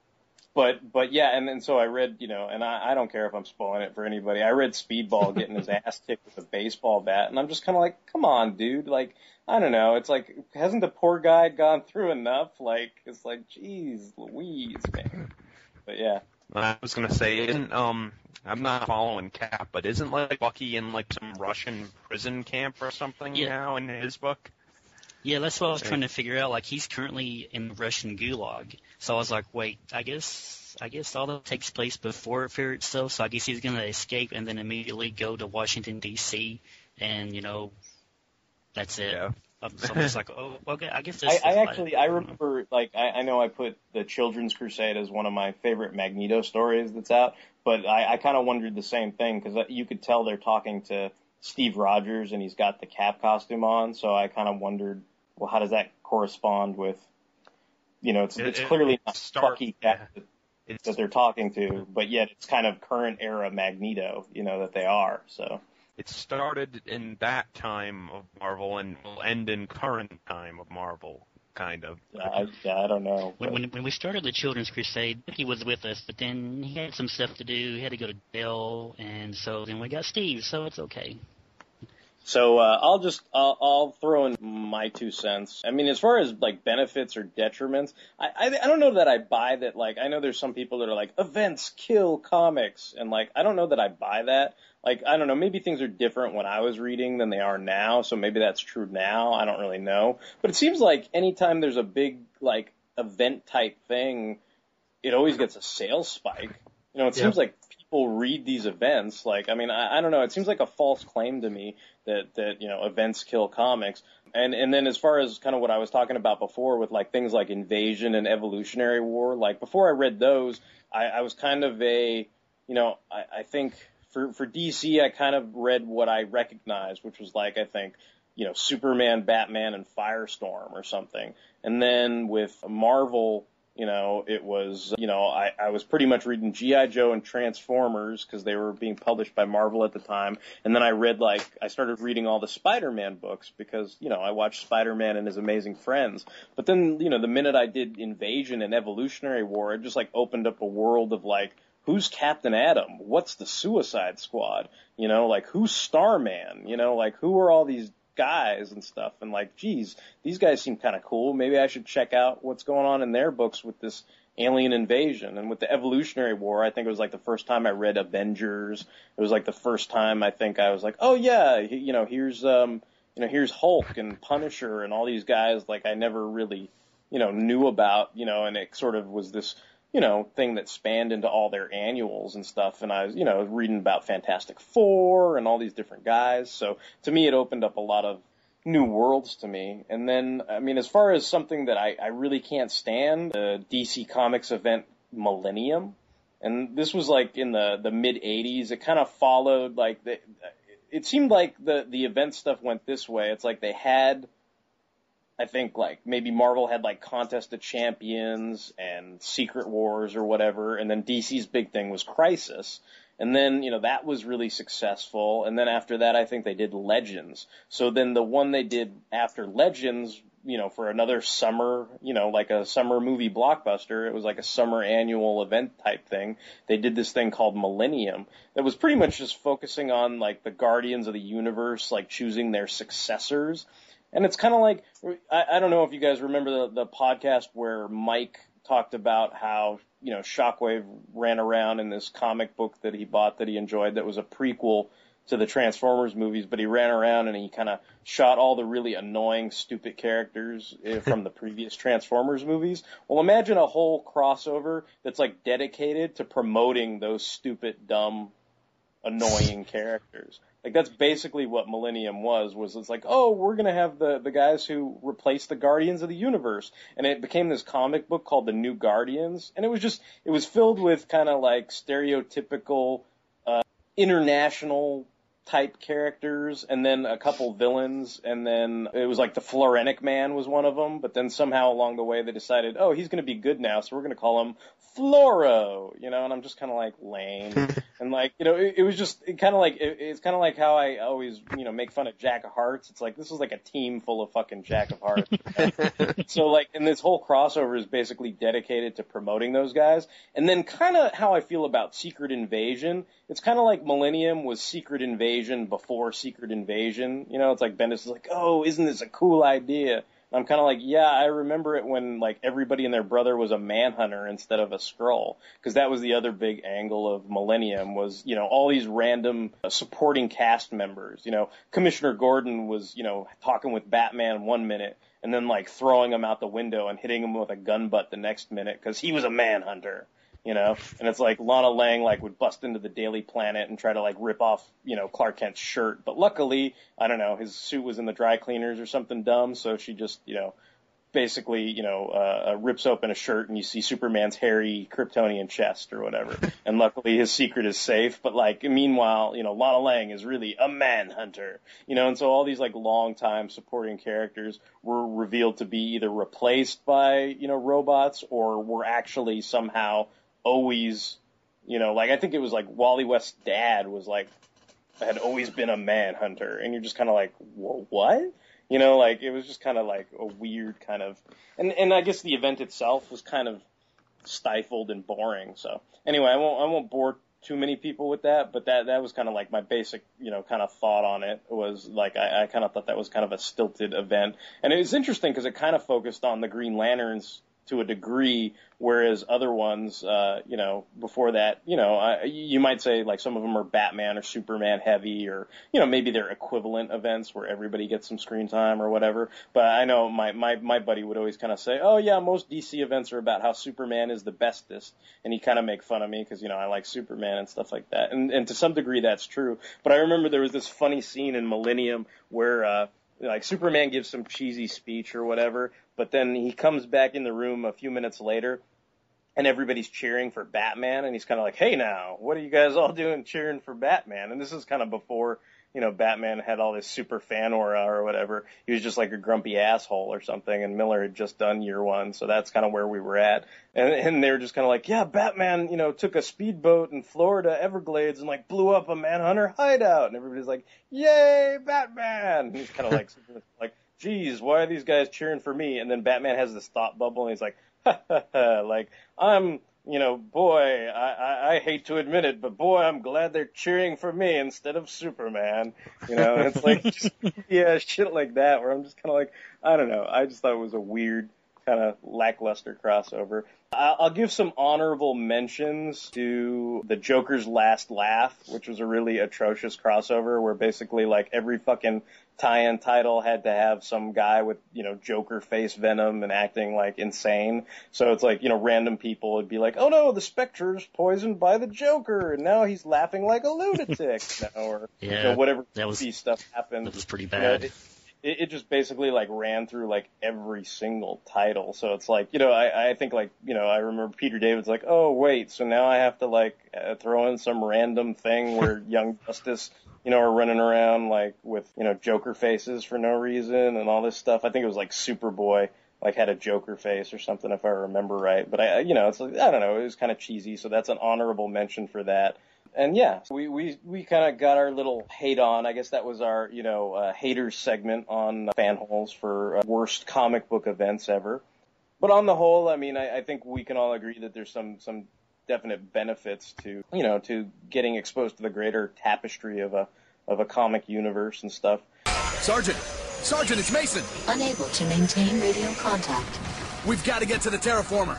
but, but yeah, and then so I read, you know, and I, I don't care if I'm spoiling it for anybody. I read Speedball getting his ass kicked with a baseball bat, and I'm just kind of like, come on, dude. Like, I don't know. It's like, hasn't the poor guy gone through enough? Like, it's like, geez, Louise, man. But yeah. I was gonna say, isn't um, I'm not following Cap, but isn't like Bucky in like some Russian prison camp or something Yeah. now in his book? Yeah, that's what I was trying to figure out. Like he's currently in the Russian gulag, so I was like, wait, I guess I guess all that takes place before Fear itself. So I guess he's gonna escape and then immediately go to Washington D.C. and you know, that's it. Yeah. So I was like, oh, okay, I guess I, this. I actually, I remember, like, I, I know I put the Children's Crusade as one of my favorite Magneto stories that's out, but I, I kind of wondered the same thing because you could tell they're talking to Steve Rogers and he's got the Cap costume on, so I kind of wondered, well, how does that correspond with, you know, it's It- it's it- clearly it not start- Bucky Cap that, It's that they're talking to, but yet it's kind of current era Magneto, you know, that they are. So it started in that time of Marvel and will end in current time of Marvel, kind of. yeah, I, yeah, I don't know. When, when when we started the Children's Crusade, he was with us, but then he had some stuff to do. He had to go to jail, and so then we got Steve. So it's okay. So uh, I'll just I'll, I'll throw in my two cents. I mean, as far as like benefits or detriments, I, I I don't know that I buy that. Like, I know there's some people that are like events kill comics, and like I don't know that I buy that. Like, I don't know, maybe things are different when I was reading than they are now, so maybe that's true now. I don't really know, but it seems like anytime there's a big like event type thing, it always gets a sales spike. You know, it Yeah. seems like people read these events. Like, I mean, I, I don't know. It seems like a false claim to me that that you know events kill comics. And and then as far as kind of what I was talking about before with like things like Invasion and Evolutionary War, like before I read those, I, I was kind of a you know I, I think for for DC I kind of read what I recognized, which was like I think you know Superman, Batman, and Firestorm or something. And then with Marvel, you know, it was, you know, I, I was pretty much reading G.I. Joe and Transformers because they were being published by Marvel at the time. And then I read like, I started reading all the Spider-Man books because, you know, I watched Spider-Man and his amazing friends. But then, you know, the minute I did Invasion and Evolutionary War, it just like opened up a world of like, who's Captain Atom? What's the Suicide Squad? You know, like who's Starman? You know, like who are all these guys and stuff? And like, geez, these guys seem kind of cool. Maybe I should check out what's going on in their books with this alien invasion and with the Evolutionary War. I think it was like the first time I read Avengers. It was like the first time I think I was like, oh yeah, you know, here's um, you know, here's Hulk and Punisher and all these guys like I never really, you know, knew about, you know, and it sort of was this you know, thing that spanned into all their annuals and stuff. And I was, you know, reading about Fantastic Four and all these different guys. So to me, it opened up a lot of new worlds to me. And then, I mean, as far as something that I, I really can't stand, the DC Comics event Millennium. And this was like in the, the mid 80s. It kind of followed like the, it seemed like the, the event stuff went this way. It's like they had, I think like maybe Marvel had like Contest of Champions and Secret Wars or whatever, and then DC's big thing was Crisis. And then, you know, that was really successful. And then after that, I think they did Legends. So then the one they did after Legends, you know, for another summer, you know, like a summer movie blockbuster, it was like a summer annual event type thing. They did this thing called Millennium that was pretty much just focusing on like the Guardians of the Universe, like choosing their successors. And it's kind of like I, I don't know if you guys remember the, the podcast where Mike talked about how you know Shockwave ran around in this comic book that he bought that he enjoyed that was a prequel to the Transformers movies, but he ran around and he kind of shot all the really annoying, stupid characters eh, from the previous Transformers movies. Well, imagine a whole crossover that's like dedicated to promoting those stupid, dumb, annoying characters. Like that's basically what Millennium was. Was it's like, oh, we're gonna have the the guys who replaced the Guardians of the Universe, and it became this comic book called the New Guardians, and it was just it was filled with kind of like stereotypical uh, international type characters and then a couple villains. And then it was like the Floronic Man was one of them but then somehow along the way they decided oh he's going to be good now so we're going to call him Floro you know and I'm just kind of like lame. And like you know it, it was just it kind of like it, it's kind of like how I always you know make fun of Jack of Hearts. It's like this is like a team full of fucking Jack of Hearts. So like and this whole crossover is basically dedicated to promoting those guys. And then kind of how I feel about Secret Invasion. It's kind of like Millennium was Secret Invasion before Secret Invasion. You know, it's like Bendis is like, oh, isn't this a cool idea? I'm kind of like, yeah, I remember it when like everybody and their brother was a manhunter instead of a Skrull, because that was the other big angle of Millennium was, you know, all these random uh, supporting cast members. You know, Commissioner Gordon was, you know, talking with Batman one minute and then like throwing him out the window and hitting him with a gun butt the next minute because he was a manhunter you know, and it's like Lana Lang like would bust into the Daily Planet and try to like rip off, you know, Clark Kent's shirt. But luckily, I don't know, his suit was in the dry cleaners or something dumb, so she just, you know, basically, you know, uh, uh, rips open a shirt and you see Superman's hairy Kryptonian chest or whatever. and luckily his secret is safe. But like, meanwhile, you know, Lana Lang is really a manhunter, you know, and so all these like long time supporting characters were revealed to be either replaced by, you know, robots or were actually somehow always, you know, like I think it was like Wally West's dad was like had always been a manhunter, and you're just kind of like, what? You know, like it was just kind of like a weird kind of, and and I guess the event itself was kind of stifled and boring. So anyway, I won't I won't bore too many people with that, but that that was kind of like my basic, you know, kind of thought on it was like I, I kind of thought that was kind of a stilted event, and it was interesting because it kind of focused on the Green Lanterns to a degree, whereas other ones, uh, you know, before that, you know, uh, you might say like some of them are Batman or Superman heavy, or you know, maybe they're equivalent events where everybody gets some screen time or whatever. But I know my my my buddy would always kind of say, oh yeah, most DC events are about how Superman is the bestest, and he kind of make fun of me because you know I like Superman and stuff like that, and and to some degree that's true. But I remember there was this funny scene in Millennium where. uh like Superman gives some cheesy speech or whatever, but then he comes back in the room a few minutes later and everybody's cheering for Batman and he's kind of like, "Hey now, what are you guys all doing cheering for Batman?" And this is kind of before you know, Batman had all this super fan aura or whatever. He was just like a grumpy asshole or something, and Miller had just done year one, so that's kind of where we were at. And, and they were just kind of like, yeah, Batman, you know, took a speedboat in Florida Everglades and like blew up a Manhunter hideout, and everybody's like, yay, Batman! And he's kind of like, like, geez, why are these guys cheering for me? And then Batman has this thought bubble, and he's like, ha ha ha, like I'm you know, boy, I, I, I hate to admit it, but boy, I'm glad they're cheering for me instead of Superman. You know, and it's like, just, yeah, shit like that, where I'm just kind of like, I don't know. I just thought it was a weird, kind of lackluster crossover. I'll give some honorable mentions to the Joker's Last Laugh, which was a really atrocious crossover where basically like every fucking tie-in title had to have some guy with, you know, Joker face venom and acting like insane. So it's like, you know, random people would be like, oh no, the Spectre's poisoned by the Joker and now he's laughing like a lunatic. you know, or, Yeah, you know, whatever that was- stuff happened. That was pretty You know, bad. it, it, it just basically like ran through like every single title. So it's like, you know, I, I think like, you know, I remember Peter David's like, oh wait, so now I have to like uh, throw in some random thing where Young Justice, you know, are running around like with, you know, Joker faces for no reason and all this stuff. I think it was like Superboy like had a Joker face or something if I remember right. But I, you know, it's like, I don't know, it was kind of cheesy. So that's an honorable mention for that and yeah, we we we kind of got our little hate on. I guess that was our you know uh, haters segment on fanholes for uh, worst comic book events ever. But on the whole, I mean, I, I think we can all agree that there's some some definite benefits to you know to getting exposed to the greater tapestry of a of a comic universe and stuff. Sergeant! Sergeant, it's Mason! Unable to maintain radio contact. We've got to get to the terraformer.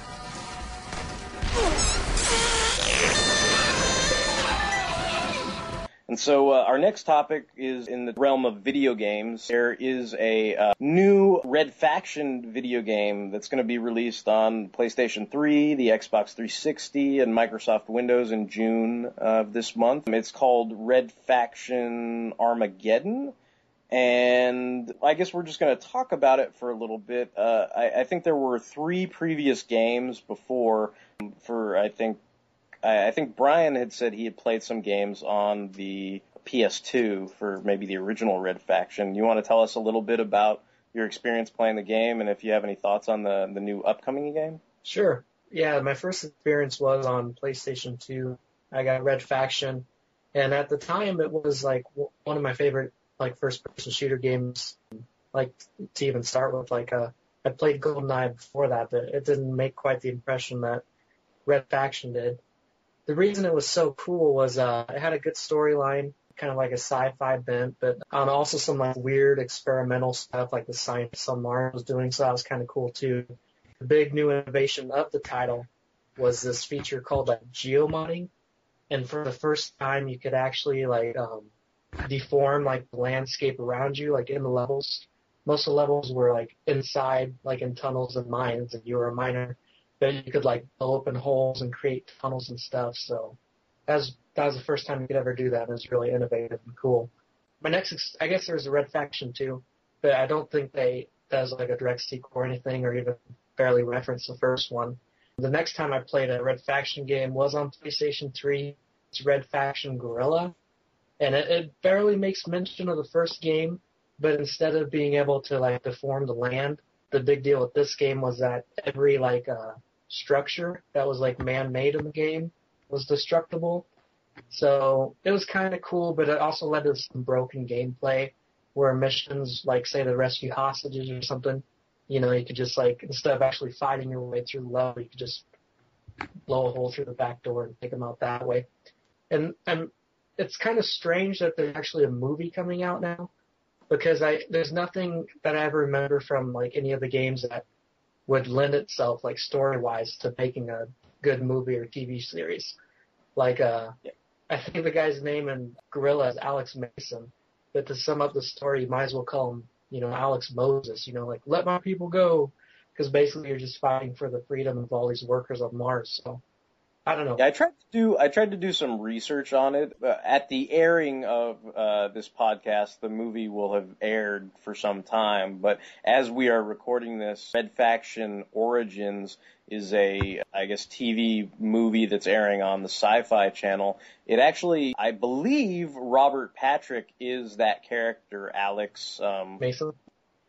And so uh, our next topic is in the realm of video games. There is a uh, new Red Faction video game that's going to be released on PlayStation 3, the Xbox 360, and Microsoft Windows in June of this month. It's called Red Faction Armageddon. And I guess we're just going to talk about it for a little bit. Uh, I, I think there were three previous games before for, I think, I I think Brian had said he had played some games on the PS2 for maybe the original Red Faction. You want to tell us a little bit about your experience playing the game and if you have any thoughts on the the new upcoming game? Sure. Yeah, my first experience was on PlayStation 2. I got Red Faction, and at the time it was like one of my favorite like first-person shooter games. Like to even start with, like uh, I played GoldenEye before that, but it didn't make quite the impression that Red Faction did. The reason it was so cool was uh, it had a good storyline, kind of like a sci-fi bent, but um, also some like weird experimental stuff like the scientist on Mars was doing, so that was kind of cool too. The big new innovation of the title was this feature called like geomodding, and for the first time you could actually like um, deform like the landscape around you, like in the levels. Most of the levels were like inside, like in tunnels and mines, and you were a miner. But you could like open holes and create tunnels and stuff. So that that was the first time you could ever do that. It was really innovative and cool. My next, ex- I guess there's a Red Faction too, but I don't think they does like a direct sequel or anything, or even barely reference the first one. The next time I played a Red Faction game was on PlayStation 3. It's Red Faction Guerrilla, and it, it barely makes mention of the first game. But instead of being able to like deform the land, the big deal with this game was that every like uh, structure that was like man-made in the game was destructible. So it was kind of cool, but it also led to some broken gameplay where missions, like say to rescue hostages or something, you know, you could just like instead of actually fighting your way through the level, you could just blow a hole through the back door and take them out that way. And and it's kind of strange that there's actually a movie coming out now because I there's nothing that I ever remember from like any of the games that would lend itself like story wise to making a good movie or TV series. Like uh I think the guy's name in Guerrilla is Alex Mason. But to sum up the story, you might as well call him, you know, Alex Moses. You know, like let my people go, because basically you're just fighting for the freedom of all these workers on Mars. So I don't know. Yeah, I tried to do I tried to do some research on it. Uh, at the airing of uh, this podcast, the movie will have aired for some time. But as we are recording this, Red Faction Origins is a I guess TV movie that's airing on the Sci-Fi Channel. It actually, I believe, Robert Patrick is that character, Alex um, Mason.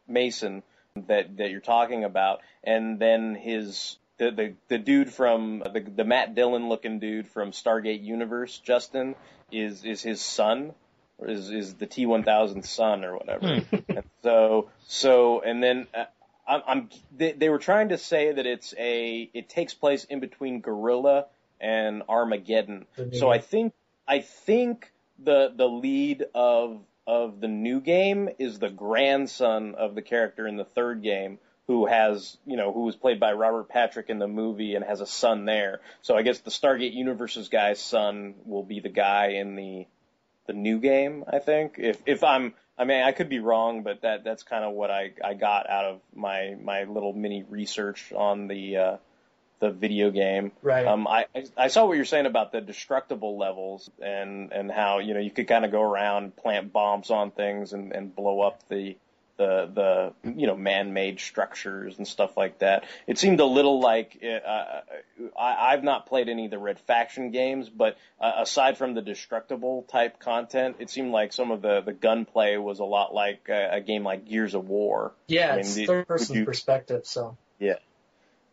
Mason that that you're talking about, and then his the the, the dude from the the Matt Dillon looking dude from Stargate Universe, Justin, is is his son, or is is the T1000 son or whatever. and so so and then. Uh, I'm, I'm they, they were trying to say that it's a it takes place in between Guerrilla and Armageddon. So I think I think the the lead of of the new game is the grandson of the character in the third game who has, you know, who was played by Robert Patrick in the movie and has a son there. So I guess the Stargate Universe's guy's son will be the guy in the the new game, I think. If if I'm I mean, I could be wrong, but that that's kind of what I I got out of my my little mini research on the uh, the video game. Right. Um, I I- I saw what you're saying about the destructible levels and and how you know you could kind of go around, plant bombs on things, and and blow up the the the you know man-made structures and stuff like that. It seemed a little like uh, I, I've not played any of the Red Faction games, but uh, aside from the destructible type content, it seemed like some of the the gunplay was a lot like a, a game like Gears of War. Yeah, I mean, it's third person you- perspective, so yeah.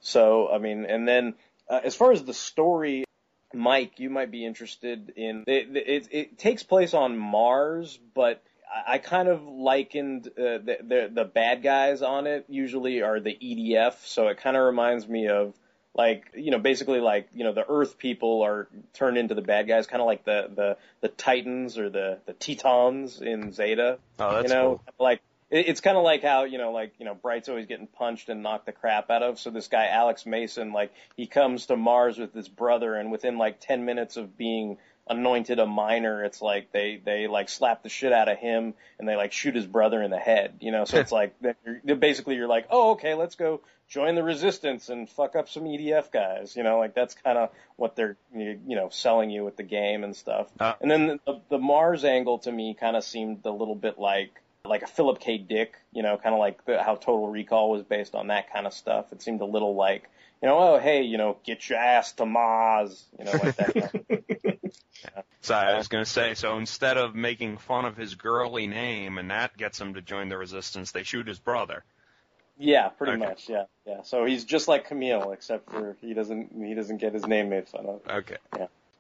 So I mean, and then uh, as far as the story, Mike, you might be interested in it. It, it takes place on Mars, but I, I kind of likened uh, the, the the bad guys on it. Usually are the EDF, so it kind of reminds me of like you know basically like you know the Earth people are turned into the bad guys, kind of like the the the Titans or the the Tetons in Zeta. Oh, that's you know, cool. like it- it's kind of like how you know like you know Bright's always getting punched and knocked the crap out of. So this guy Alex Mason, like he comes to Mars with his brother, and within like ten minutes of being anointed a miner, it's like they they like slap the shit out of him and they like shoot his brother in the head. You know, so it's like that you're, basically you're like, oh okay, let's go join the resistance and fuck up some EDF guys. You know, like that's kind of what they're you know selling you with the game and stuff. Uh. And then the, the Mars angle to me kind of seemed a little bit like like a Philip K. Dick, you know, kind of like the, how Total Recall was based on that kind of stuff. It seemed a little like, you know, oh hey, you know, get your ass to Mars, you know, like that. kind So I was going to say, so instead of making fun of his girly name and that gets him to join the resistance, they shoot his brother. yeah, pretty Okay. much, yeah, yeah. So he's just like Kamille, except for he doesn't he doesn't get his name made fun of. Okay.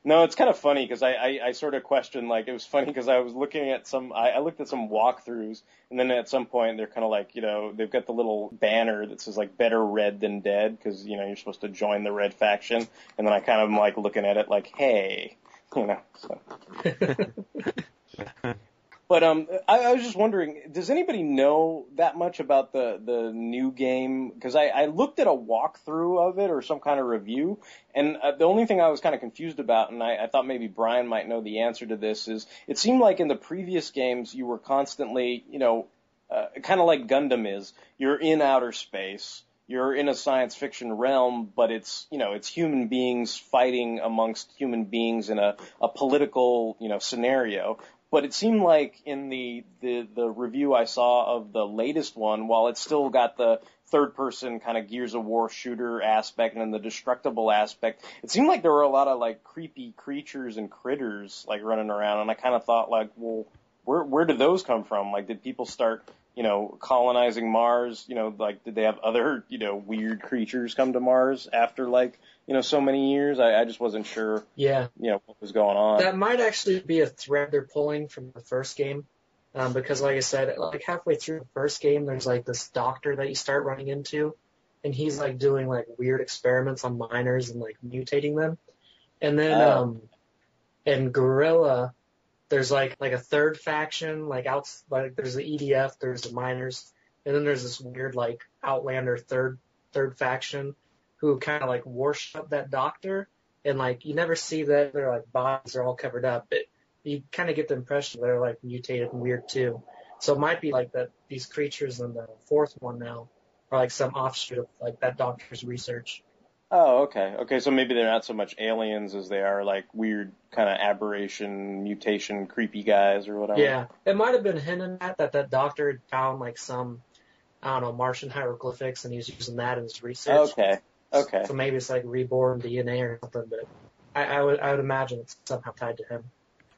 No, it's kind of funny because I, I, I sort of questioned, like, it was funny because I was looking at some, I, I looked at some walkthroughs, and then at some point they're kind of like, you know, they've got the little banner that says, like, better red than dead, because, you know, you're supposed to join the red faction, and then I kind of am, like, looking at it like, hey, you know, so. But um, I, I was just wondering, does anybody know that much about the the new game? Because I, I looked at a walkthrough of it or some kind of review, and uh, the only thing I was kind of confused about, and I, I thought maybe Brian might know the answer to this, is it seemed like in the previous games you were constantly, you know, uh, kind of like Gundam is. You're in outer space. You're in a science fiction realm, but it's you know it's human beings fighting amongst human beings in a, a political you know scenario. But it seemed like in the, the the review I saw of the latest one, while it's still got the third person kind of Gears of War shooter aspect and then the destructible aspect, it seemed like there were a lot of like creepy creatures and critters like running around, and I kind of thought like, well, where where did those come from? Like, did people start you know colonizing Mars? You know, like did they have other you know weird creatures come to Mars after like you know so many years? I, I just wasn't sure yeah. you know what was going on. That might actually be a thread they're pulling from the first game. Um, because like I said, like halfway through the first game, there's like this doctor that you start running into, and he's like doing like weird experiments on miners and like mutating them. And then, Oh. um, in Guerrilla, there's like, like a third faction, like outs, like there's the EDF, there's the miners, and then there's this weird like Outlander third, third faction who kind of like worship that doctor and like you never see that their like bodies are all covered up, but you kind of get the impression they're like mutated and weird too. So it might be like that these creatures in the fourth one now are like some offshoot of like that doctor's research. Oh, okay. Okay, so maybe they're not so much aliens as they are like weird kind of aberration, mutation, creepy guys or whatever. Yeah, it might have been hinting at that that doctor had found like some I don't know Martian hieroglyphics and he's using that in his research. Okay. Okay. So maybe it's like reborn DNA or something, but I, I would I would imagine it's somehow tied to him.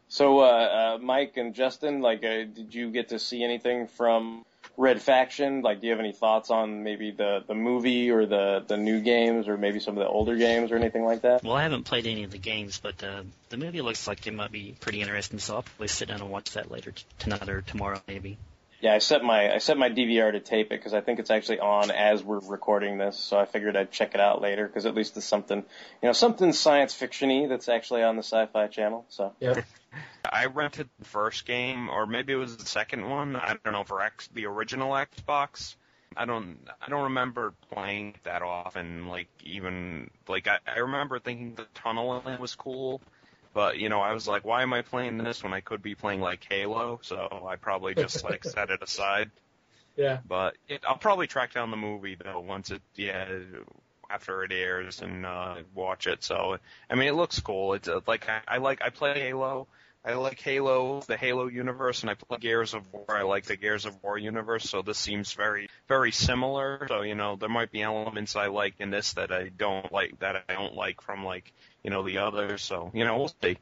So, uh, uh, Mike and Justin, like, uh, did you get to see anything from Red Faction? Like, do you have any thoughts on maybe the the movie or the the new games or maybe some of the older games or anything like that? Well, I haven't played any of the games, but uh, the movie looks like it might be pretty interesting, so I'll probably sit down and watch that later t- tonight or tomorrow, maybe. Yeah, I set my I set my DVR to tape it because I think it's actually on as we're recording this, so I figured I'd check it out later because at least it's something, you know, something science fictiony that's actually on the Sci-Fi Channel. So yeah, I rented the first game, or maybe it was the second one. I don't know for X, the original Xbox. I don't, I don't remember playing it that often. Like even, like I, I remember thinking the tunnel in it was cool, But you know, I was like, why am I playing this when I could be playing like Halo? So I probably just like set it aside. Yeah. But it, I'll probably track down the movie though once it yeah after it airs and uh, watch it. So I mean, it looks cool. It's uh, like I, I like I play Halo. I like Halo, the Halo universe, and I play Gears of War. I like the Gears of War universe, so this seems very, very similar. So you know, there might be elements I like in this that I don't like that I don't like from like you know the others. So you know, we'll see.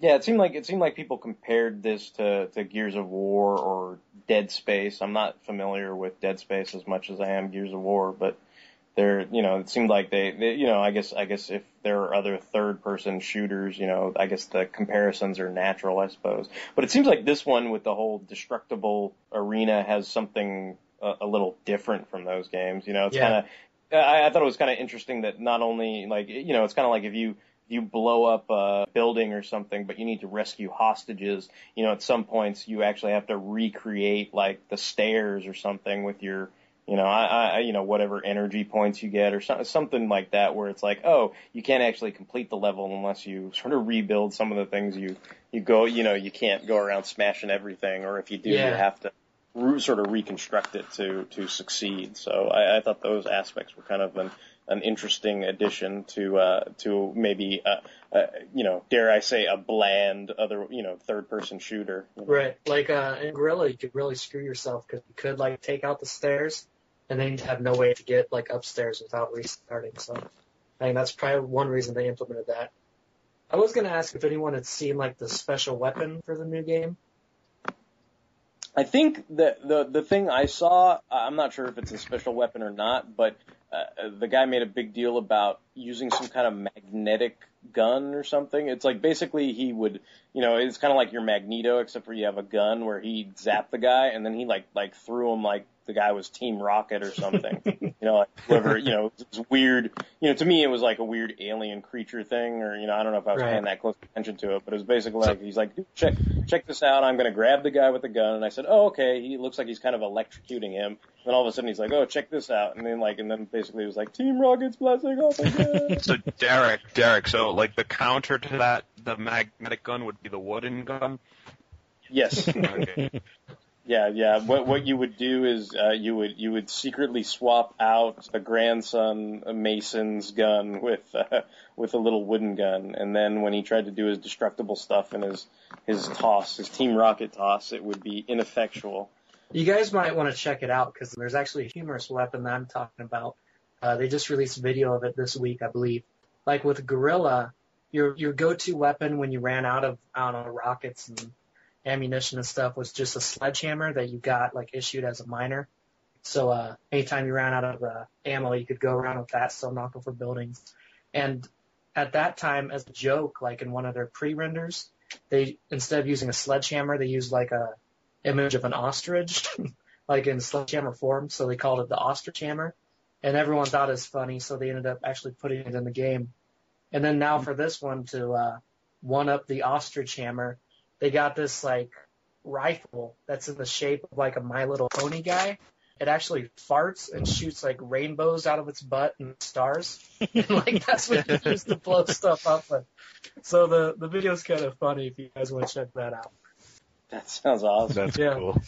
Yeah, it seemed like it seemed like people compared this to, to Gears of War or Dead Space. I'm not familiar with Dead Space as much as I am Gears of War, but they're you know it seemed like they, they you know I guess I guess if there are other third person shooters you know I guess the comparisons are natural I suppose but it seems like this one with the whole destructible arena has something a, a little different from those games you know it's Yeah. kind of I, I thought it was kind of interesting that not only like you know it's kind of like if you you blow up a building or something, but you need to rescue hostages, you know, at some points you actually have to recreate like the stairs or something with your, you know, I, I, you know, whatever energy points you get or so, something like that where it's like, oh, you can't actually complete the level unless you sort of rebuild some of the things you, you go, you know, you can't go around smashing everything or if you do, Yeah. you have to re- sort of reconstruct it to, to succeed. So I, I thought those aspects were kind of an, an interesting addition to uh, to maybe uh, uh, you know dare I say a bland other you know third person shooter. you know. Right. Like uh, in Guerrilla, you could really screw yourself because you could like take out the stairs, and then you'd have no way to get like upstairs without restarting. So I think that's probably one reason they implemented that. I was gonna ask if anyone had seen like the special weapon for the new game. I think the the the thing I saw, I'm not sure if it's a special weapon or not, but uh, the guy made a big deal about using some kind of magnetic gun or something. It's like basically he would, you know, it's kind of like your Magneto, except for you have a gun where he zapped the guy and then he like like threw him like the guy was Team Rocket or something. you know, like whoever, you know, it was weird. You know, to me it was like a weird alien creature thing, or you know, I don't know if I was Right. paying that close attention to it, but it was basically like he's like, "Dude, check check this out. I'm gonna grab the guy with the gun, and I said, oh okay. He looks like he's kind of electrocuting him. And Then all of a sudden he's like, oh check this out, and then like, and then basically it was like Team Rocket's blasting off again. So Derek, Derek, so like the counter to that, the magnetic gun would be the wooden gun. yes. Okay. Yeah, yeah. What what you would do is uh, you would you would secretly swap out the grandson Mason's gun with uh, with a little wooden gun, and then when he tried to do his destructible stuff and his his toss, his Team Rocket toss, it would be ineffectual. You guys might want to check it out because there's actually a humorous weapon that I'm talking about. Uh, they just released a video of it this week, I believe. Like with Guerrilla, your your go-to weapon when you ran out of don't know rockets and ammunition and stuff was just a sledgehammer that you got like issued as a minor. So uh, anytime you ran out of uh, ammo, you could go around with that, still knock over buildings. And at that time, as a joke, like in one of their pre-renders, they instead of using a sledgehammer, they used like a image of an ostrich, like in sledgehammer form. So they called it the ostrich hammer, and everyone thought it was funny. So they ended up actually putting it in the game. And then now for this one to uh, one up the ostrich hammer, they got this like rifle that's in the shape of like a My Little Pony guy. It actually farts and shoots like rainbows out of its butt and stars. and like that's what you use to blow stuff up with. So the the video's kind of funny if you guys want to check that out. That sounds awesome. That's Yeah. cool.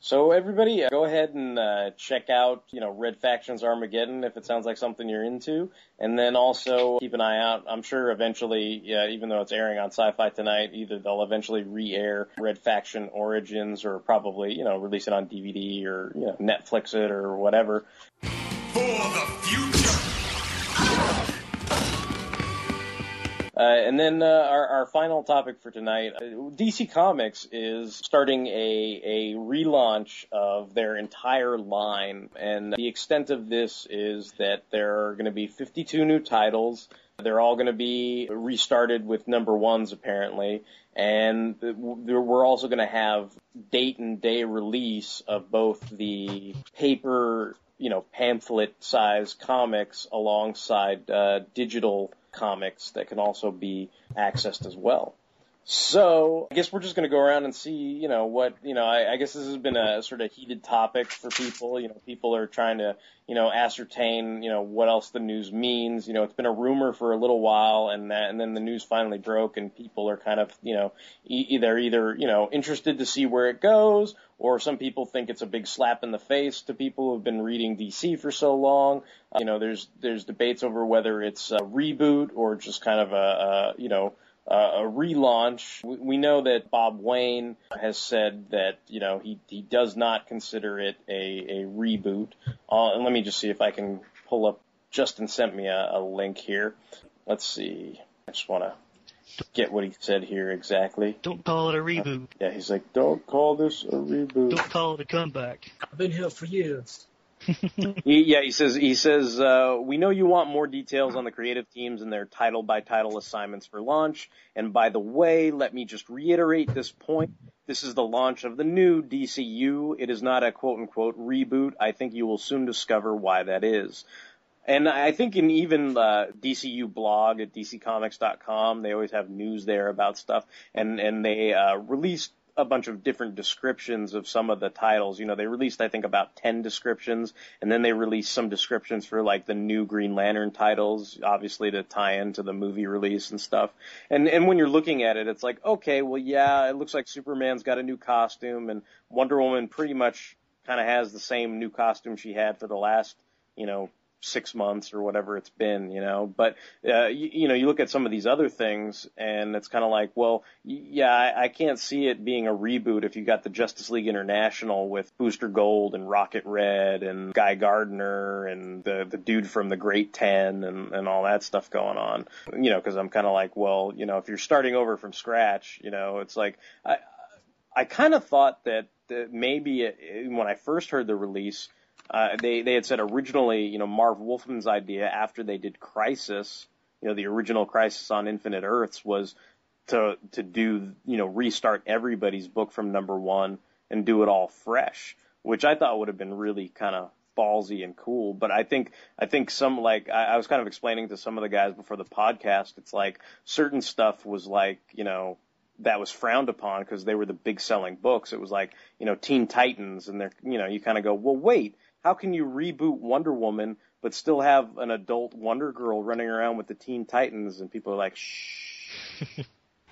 So everybody, uh, go ahead and uh, check out, you know, Red Factions Armageddon if it sounds like something you're into, and then also keep an eye out. I'm sure eventually, yeah, even though it's airing on Sci-Fi tonight, either they'll eventually re-air Red Faction Origins, or probably, you know, release it on DVD or you know Netflix it or whatever. For the future! Uh, and then uh, our, our final topic for tonight, uh, DC Comics is starting a, a relaunch of their entire line, and the extent of this is that there are going to be 52 new titles. They're all going to be restarted with number ones apparently, and we're also going to have date and day release of both the paper, you know, pamphlet size comics alongside uh, digital comics that can also be accessed as well. So I guess we're just going to go around and see, you know, what, you know, I, I guess this has been a sort of heated topic for people. You know, people are trying to, you know, ascertain, you know, what else the news means. You know, it's been a rumor for a little while, and that, and then the news finally broke, and people are kind of, you know, e- either either, you know, interested to see where it goes, or some people think it's a big slap in the face to people who've been reading DC for so long. Uh, you know, there's there's debates over whether it's a reboot or just kind of a, a you know uh, a relaunch. We, we know that Bob Wayne has said that you know he he does not consider it a a reboot. Uh, and let me just see if I can pull up. Justin sent me a, a link here. Let's see. I just want to get what he said here exactly. Don't call it a reboot. Yeah, he's like, don't call this a reboot. Don't call it a comeback. I've been here for years. He, yeah, he says he says uh, we know you want more details on the creative teams and their title by title assignments for launch. And by the way, let me just reiterate this point. This is the launch of the new DCU. It is not a quote unquote reboot. I think you will soon discover why that is. And I think in even the DCU blog at DCComics.com, they always have news there about stuff, and and they uh, released a bunch of different descriptions of some of the titles. You know, they released I think about ten descriptions, and then they released some descriptions for like the new Green Lantern titles, obviously to tie into the movie release and stuff. And and when you're looking at it, it's like okay, well yeah, it looks like Superman's got a new costume, and Wonder Woman pretty much kind of has the same new costume she had for the last you know six months or whatever it's been, you know. But uh, you, you know, you look at some of these other things, and it's kind of like, well, yeah, I, I can't see it being a reboot if you got the Justice League International with Booster Gold and Rocket Red and Guy Gardner and the the dude from the Great Ten and and all that stuff going on, you know, because I'm kind of like, well, you know, if you're starting over from scratch, you know, it's like I I kind of thought that. That maybe it, when I first heard the release, uh, they they had said originally, you know, Marv Wolfman's idea after they did Crisis, you know, the original Crisis on Infinite Earths was to to do, you know, restart everybody's book from number one and do it all fresh, which I thought would have been really kind of ballsy and cool. But I think I think some like I, I was kind of explaining to some of the guys before the podcast, it's like certain stuff was like, you know, that was frowned upon because they were the big selling books. It was like, you know, Teen Titans and they're, you know, you kind of go, well, wait, how can you reboot Wonder Woman but still have an adult Wonder Girl running around with the Teen Titans? And people are like, shh.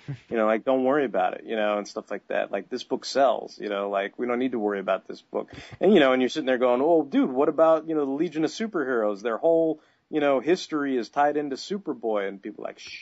you know, like don't worry about it, you know, and stuff like that. Like this book sells, you know, like we don't need to worry about this book. And you know, and you're sitting there going, "Oh, dude, what about, you know, the Legion of Superheroes? Their whole, you know, history is tied into Superboy." And people are like, "Shh."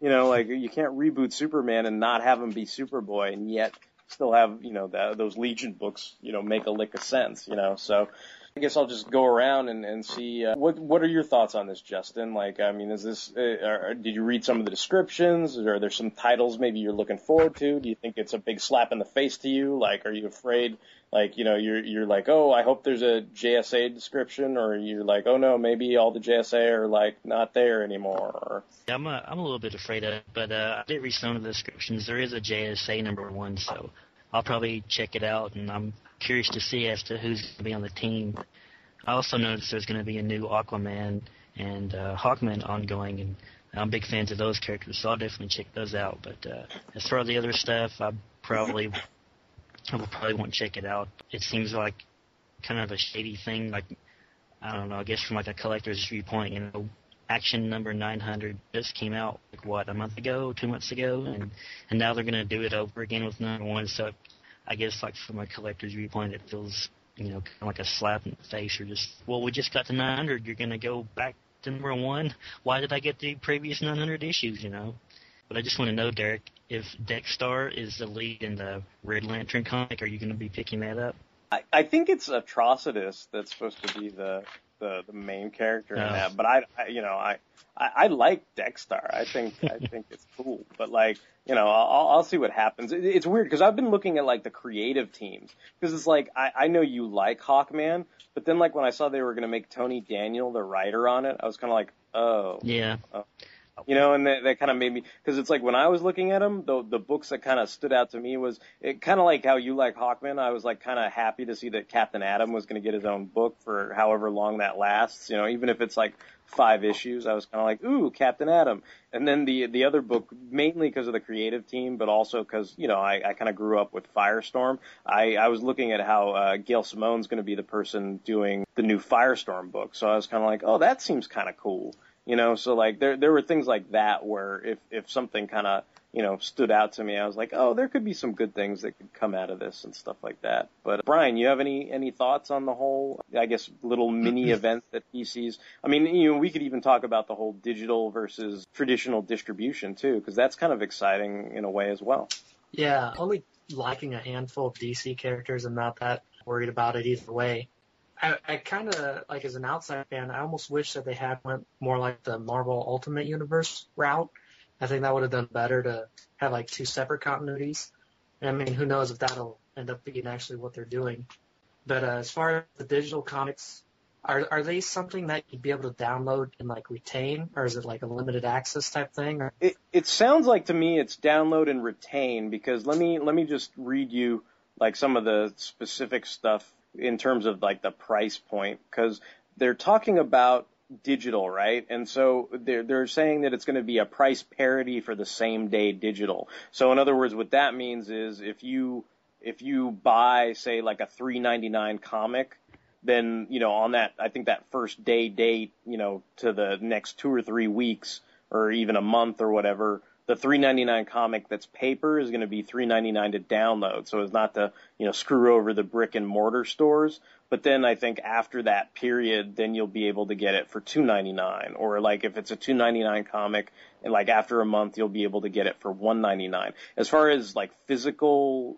You know, like you can't reboot Superman and not have him be Superboy and yet still have, you know, the, those Legion books, you know, make a lick of sense, you know. So I guess I'll just go around and, and see uh, what what are your thoughts on this, Justin? Like, I mean, is this? Uh, are, did you read some of the descriptions? Are there some titles maybe you're looking forward to? Do you think it's a big slap in the face to you? Like, are you afraid? Like, you know, you're you're like, oh, I hope there's a JSA description, or you're like, oh no, maybe all the JSA are like not there anymore. Yeah, I'm a, I'm a little bit afraid of it, but uh, I did read some of the descriptions. There is a JSA number one, so I'll probably check it out, and I'm curious to see as to who's going to be on the team. I also noticed there's going to be a new Aquaman and uh, Hawkman ongoing, and I'm big fans of those characters, so I'll definitely check those out. But uh, as far as the other stuff, I probably I will probably won't check it out. It seems like kind of a shady thing, like I don't know, I guess from like a collector's viewpoint, you know, Action number 900 just came out like what a month ago, two months ago, and and now they're gonna do it over again with number one. So I guess like from a collector's viewpoint, it feels you know kind of like a slap in the face, or just well, we just got to 900, you're gonna go back to number one. Why did I get the previous 900 issues? You know. But I just want to know, Derek, if Dex-Starr is the lead in the Red Lantern comic, are you going to be picking that up? I, I think it's Atrocitus that's supposed to be the the, the main character in Oh. that. But I, I you know, I, I, I like Dex-Starr. I think I think it's cool. But like, you know, I'll, I'll see what happens. It, it's weird because I've been looking at like the creative teams because it's like I, I know you like Hawkman, but then like when I saw they were going to make Tony Daniel the writer on it, I was kind of like, oh, Yeah. Oh. You know, and that, that kind of made me because it's like when I was looking at them, the the books that kind of stood out to me was it kind of like how you like Hawkman. I was like kind of happy to see that Captain Atom was going to get his own book for however long that lasts. You know, even if it's like five issues, I was kind of like, ooh, Captain Atom. And then the the other book, mainly because of the creative team, but also because you know I, I kind of grew up with Firestorm. I I was looking at how uh, Gail Simone's going to be the person doing the new Firestorm book, so I was kind of like, oh, that seems kind of cool. You know, so like there there were things like that where if if something kind of you know stood out to me, I was like, oh, there could be some good things that could come out of this and stuff like that. But Brian, you have any any thoughts on the whole, I guess, little mini event that PCs? I mean, you know, we could even talk about the whole digital versus traditional distribution too, because that's kind of exciting in a way as well. Yeah, only liking a handful of DC characters and not that worried about it either way. I, I kind of like as an outside fan, I almost wish that they had went more like the Marvel Ultimate Universe route. I think that would have done better to have like two separate continuities. I mean, who knows if that'll end up being actually what they're doing. But uh, as far as the digital comics, are are they something that you'd be able to download and like retain, or is it like a limited access type thing? Or? It it sounds like to me it's download and retain because let me let me just read you like some of the specific stuff in terms of like the price point because they're talking about digital, right? And so they're they're saying that it's going to be a price parity for the same day digital. So in other words, what that means is if you if you buy say like a 3.99 comic, then you know on that I think that first day date, you know, to the next 2 or 3 weeks or even a month or whatever, the 3.99 comic that's paper is going to be 3.99 to download. So as not to you know screw over the brick and mortar stores. But then i think after that period then you'll be able to get it for 2.99 or like if it's a 2.99 comic and like after a month you'll be able to get it for 1.99 as far as like physical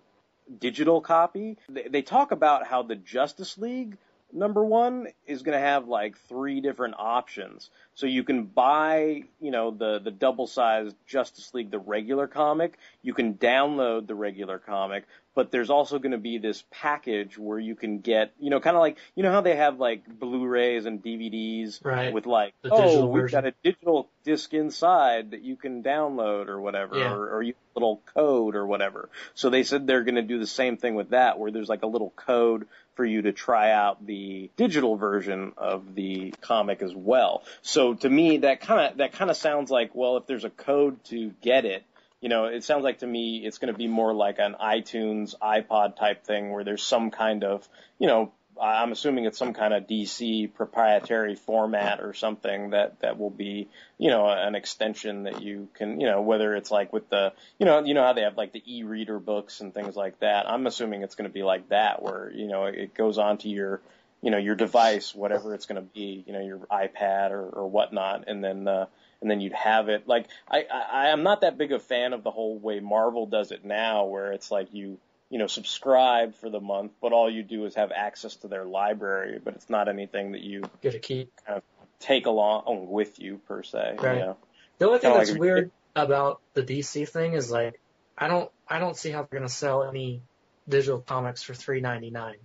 digital copy they, they talk about how the justice league number one is going to have like three different options. So you can buy, you know, the, the double sized Justice League, the regular comic. You can download the regular comic, but there's also going to be this package where you can get, you know, kind of like, you know how they have like Blu-rays and DVDs Right. with like, The oh, we've version. got a digital disc inside that you can download or whatever, Yeah. or, or you a little code or whatever. So they said they're going to do the same thing with that, where there's like a little code for you to try out the digital version of the comic as well. So to me, that kind of that kind of sounds like, well, if there's a code to get it, you know, it sounds like to me it's going to be more like an iTunes, iPod type thing where there's some kind of, you know, I'm assuming it's some kind of DC proprietary format or something that that will be, you know, an extension that you can, you know, whether it's like with the, you know, you know how they have like the e-reader books and things like that. I'm assuming it's going to be like that where, you know, it goes onto your, you know, your device, whatever it's going to be, you know, your iPad or, or whatnot, and then, uh, and then you'd have it. Like, I, I, I'm not that big a fan of the whole way Marvel does it now, where it's like you, you know, subscribe for the month, but all you do is have access to their library, but it's not anything that you Get a key. kind of take along with you per se. Right. You know? The only thing Kinda that's like weird about the DC thing is like I don't I don't see how they're gonna sell any digital comics for three ninety nine.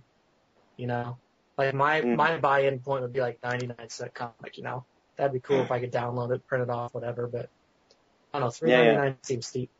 You know, like my Mm. my buy-in point would be like ninety nine cent comic. You know, that'd be cool if I could download it, print it off, whatever. But I don't know, three Yeah, ninety yeah. seems steep.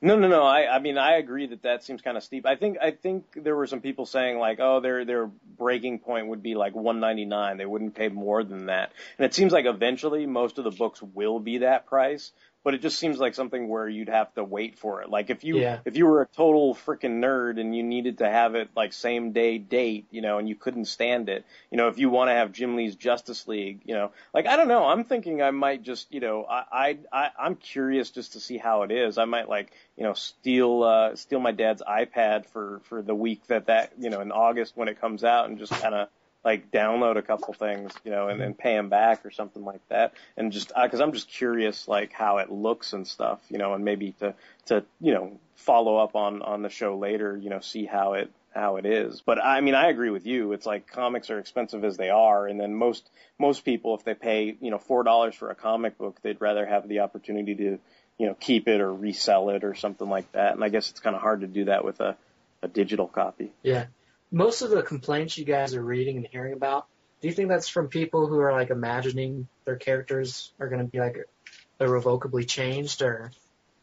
No, no, no. I, I mean, I agree that that seems kind of steep. I think, I think there were some people saying like, oh, their their breaking point would be like 199. They wouldn't pay more than that. And it seems like eventually most of the books will be that price. But it just seems like something where you'd have to wait for it. Like if you Yeah. if you were a total freaking nerd and you needed to have it like same day date, you know, and you couldn't stand it, you know, if you want to have Jim Lee's Justice League, you know, like I don't know, I'm thinking I might just, you know, I I, I I'm curious just to see how it is. I might like, you know, steal uh steal my dad's iPad for for the week that that, you know, in August when it comes out and just kind of like download a couple things, you know, and, and pay them back or something like that. And just, uh, cause I'm just curious, like how it looks and stuff, you know, and maybe to, to, you know, follow up on, on the show later, you know, see how it, how it is. But I mean, I agree with you. It's like comics are expensive as they are. And then most, most people, if they pay, you know, $4 for a comic book, they'd rather have the opportunity to, you know, keep it or resell it or something like that. And I guess it's kind of hard to do that with a, a digital copy. Yeah. Most of the complaints you guys are reading and hearing about, do you think that's from people who are like imagining their characters are going to be like irrevocably changed, or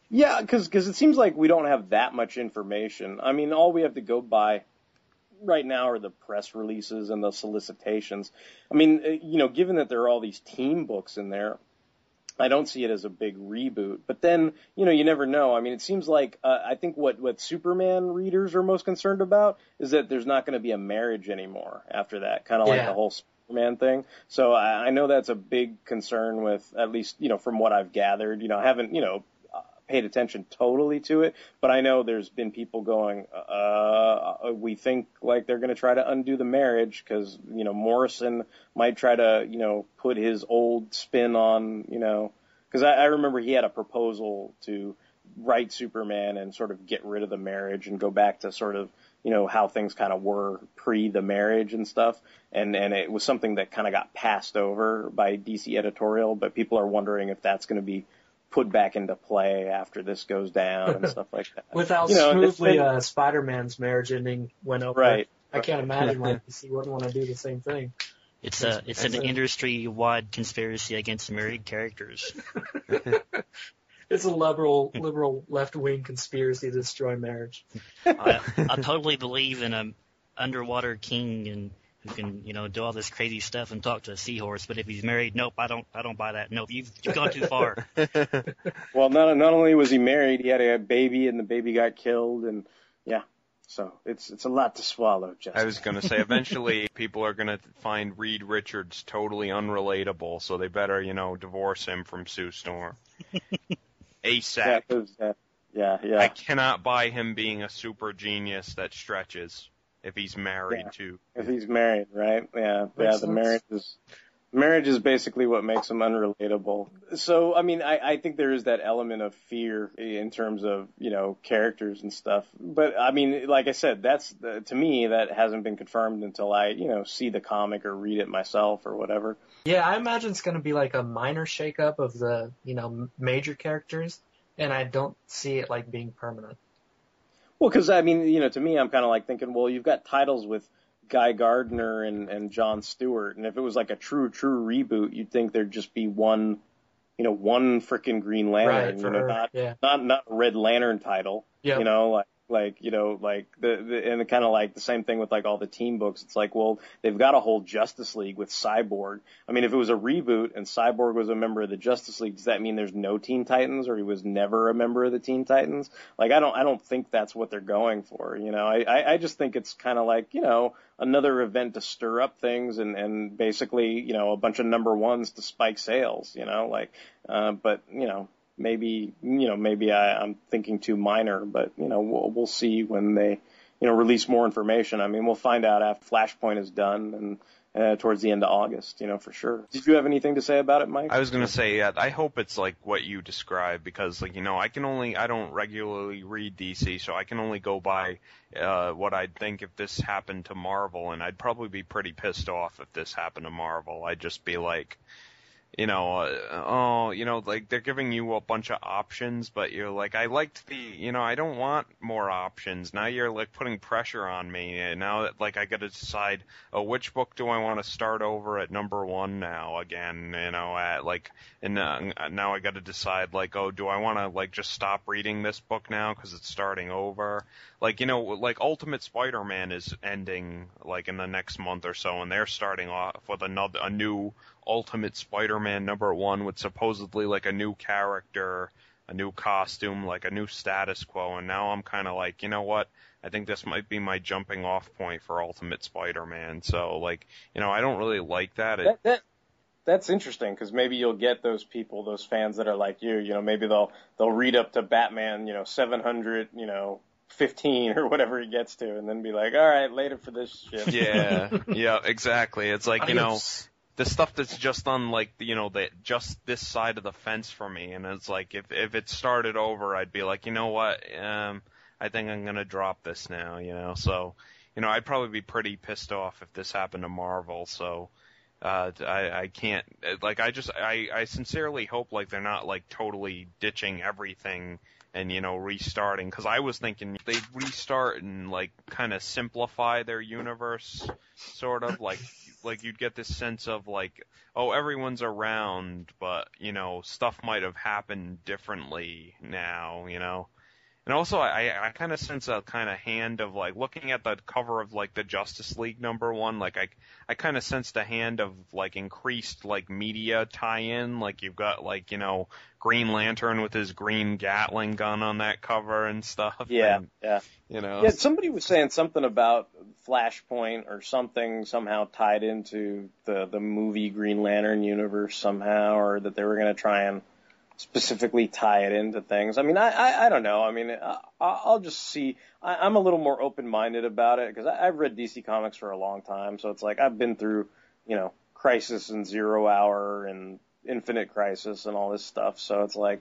Yeah, because cause it seems like we don't have that much information. I mean, all we have to go by right now are the press releases and the solicitations. I mean, uh, you know, given that there are all these team books in there, I don't see it as a big reboot. But then, you know, you never know. I mean, it seems like uh, I think what what Superman readers are most concerned about is that there's not going to be a marriage anymore after that, kind of like the whole Superman thing. So I, I know that's a big concern with at least you know from what I've gathered. You know, I haven't you know paid attention totally to it, but I know there's been people going, uh, we think like they're going to try to undo the marriage because you know Morrison might try to you know put his old spin on you know because I, I remember he had a proposal to write Superman and sort of get rid of the marriage and go back to sort of you know how things kind of were pre the marriage and stuff and and it was something that kind of got passed over by DC editorial but people are wondering if that's going to be put back into play after this goes down and stuff like that with how You know, and it's smoothly been- uh, Spider-Man's marriage ending went over. Right. I can't imagine why DC wouldn't want to do the same thing. It's a it's an industry-wide conspiracy against married characters. It's a liberal, liberal left-wing conspiracy to destroy marriage. I, I totally believe in a underwater king and who can you know do all this crazy stuff and talk to a seahorse. But if he's married, nope, I don't I don't buy that. Nope, you've, you've gone too far. Well, not not only was he married, he had a baby, and the baby got killed, and yeah. So it's it's a lot to swallow. Just I was going to say, eventually people are going to find Reed Richards totally unrelatable, so they better, you know, divorce him from Sue Storm. ASAP. yeah, 'cause, uh, yeah, yeah. I cannot buy him being a super genius that stretches if he's married Yeah. to. If he's married, right? Yeah, yeah. Makes The sense. marriage is marriage is basically what makes him unrelatable. So, I mean, I, I think there is that element of fear in terms of you know characters and stuff. But I mean, like I said, that's the, to me that hasn't been confirmed until I you know see the comic or read it myself or whatever. Yeah, I imagine it's going to be like a minor shakeup of the, you know, major characters, and I don't see it like being permanent. Well, because I mean, you know, to me, I'm kind of like thinking, well, you've got titles with Guy Gardner and and John Stewart, and if it was like a true true reboot, you'd think there'd just be one, you know, one frickin' Green Lantern, right, you know, her. not yeah. not not a Red Lantern title, Yep. you know, like like you know like the, the and kind of like the same thing with like all the team books. It's like, well, they've got a whole Justice League with Cyborg. I mean, if it was a reboot and Cyborg was a member of the Justice League, does that mean there's no Teen Titans or he was never a member of the Teen Titans? Like, I don't I don't think that's what they're going for. You know, I I, I just think it's kind of like you know another event to stir up things and and basically you know a bunch of number ones to spike sales. You know, like, uh, but you know maybe you know maybe I, I'm thinking too minor, but you know we'll we'll see when they you know release more information. I mean we'll find out after Flashpoint is done and uh, towards the end of August, you know for sure. Did you have anything to say about it, Mike? I was gonna say, yeah, I hope it's like what you described because, like, you know, I can only, I don't regularly read DC, so I can only go by uh, what I'd think if this happened to Marvel, and I'd probably be pretty pissed off if this happened to Marvel. I'd just be like, you know, uh, oh, you know, like they're giving you a bunch of options, but you're like, I liked the, you know, I don't want more options. Now you're like putting pressure on me, and now like I got to decide, oh, which book do I want to start over at number one now again, you know, at like, and uh, now I got to decide like, oh, do I want to like just stop reading this book now because it's starting over? Like, you know, like Ultimate Spider-Man is ending like in the next month or so, and they're starting off with another a new Ultimate Spider-Man number one with supposedly like a new character, a new costume, like a new status quo, and now I'm kind of like, you know what? I think this might be my jumping off point for Ultimate Spider-Man. So like, you know, I don't really like that. It, that, that that's interesting because maybe you'll get those people, those fans that are like you. You know, maybe they'll they'll read up to Batman, you know, 700, you know, 15 or whatever he gets to, and then be like, all right, later for this shit. yeah, yeah, exactly. It's like you know. The stuff that's just on like you know the just this side of the fence for me. And it's like if if it started over I'd be like you know what? Um I think I'm gonna drop this now you know? So you know I'd probably be pretty pissed off if this happened to Marvel. So uh I I can't like I just I I sincerely hope like they're not like totally ditching everything and you know restarting. Because I was thinking they'd restart and like kind of simplify their universe sort of like like you'd get this sense of like, oh, everyone's around, but you know, stuff might have happened differently now, you know. And also, I I kind of sense a kind of hand of like looking at the cover of like the Justice League number one, like I I kind of sensed a hand of like increased like media tie-in, like you've got like you know Green Lantern with his green Gatling gun on that cover and stuff. Yeah, and, yeah. You know, Yeah, somebody was saying something about Flashpoint or something somehow tied into the the movie Green Lantern universe somehow, or that they were going to try and specifically tie it into things. I mean, I I, I don't know. I mean, I, I'll just see. I, I'm a little more open minded about it because I've read DC Comics for a long time, so it's like I've been through, you know, Crisis and Zero Hour and Infinite Crisis and all this stuff. So it's like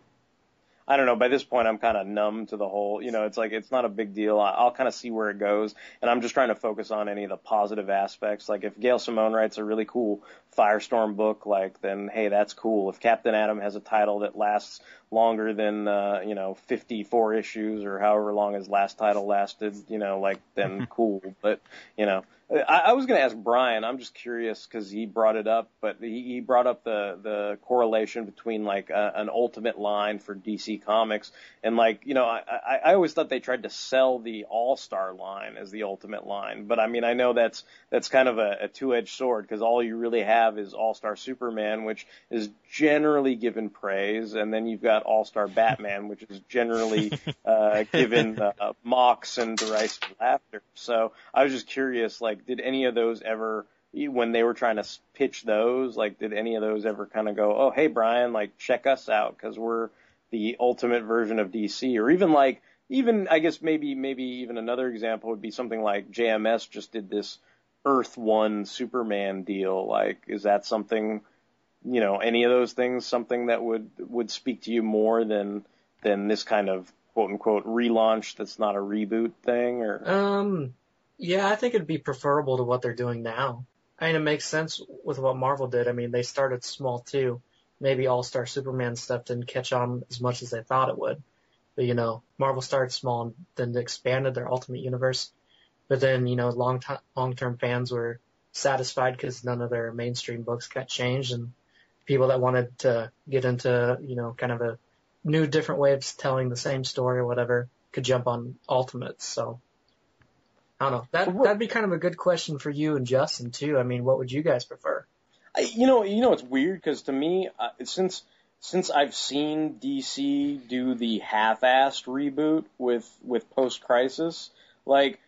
I don't know. By this point, I'm kind of numb to the whole. You know, it's like it's not a big deal. I- I'll kind of see where it goes, and I'm just trying to focus on any of the positive aspects. Like if Gail Simone writes a really cool Firestorm book, like then hey, that's cool. If Captain Atom has a title that lasts longer than uh, you know 54 issues or however long his last title lasted, you know, like then cool. But you know, I, I was going to ask Brian. I'm just curious because he brought it up, but he, he brought up the the correlation between like a, an Ultimate line for DC Comics and like you know I, I I always thought they tried to sell the All Star line as the Ultimate line, but I mean I know that's that's kind of a, a two edged sword because all you really have is All Star Superman, which is generally given praise, and then you've got All Star Batman, which is generally uh, given uh, mocks and derisive laughter. So I was just curious, like, did any of those ever, when they were trying to pitch those, like, did any of those ever kind of go, oh, hey Brian, like, check us out because we're the ultimate version of DC, or even like, even I guess maybe maybe even another example would be something like JMS just did this Earth One Superman deal. Like, is that something? You know, any of those things something that would would speak to you more than than this kind of quote unquote relaunch that's not a reboot thing or Um, yeah, I think it'd be preferable to what they're doing now. I mean, it makes sense with what Marvel did. I mean, they started small too. Maybe All Star Superman stuff didn't catch on as much as they thought it would. But you know, Marvel started small and then expanded their Ultimate Universe. But then you know, long time long term fans were satisfied because none of their mainstream books got changed, and people that wanted to get into you know kind of a new different way of telling the same story or whatever could jump on Ultimates. So I don't know. That that'd be kind of a good question for you and Justin too. I mean, what would you guys prefer? I, you know you know it's weird because to me uh, since since I've seen DC do the half-assed reboot with with post crisis like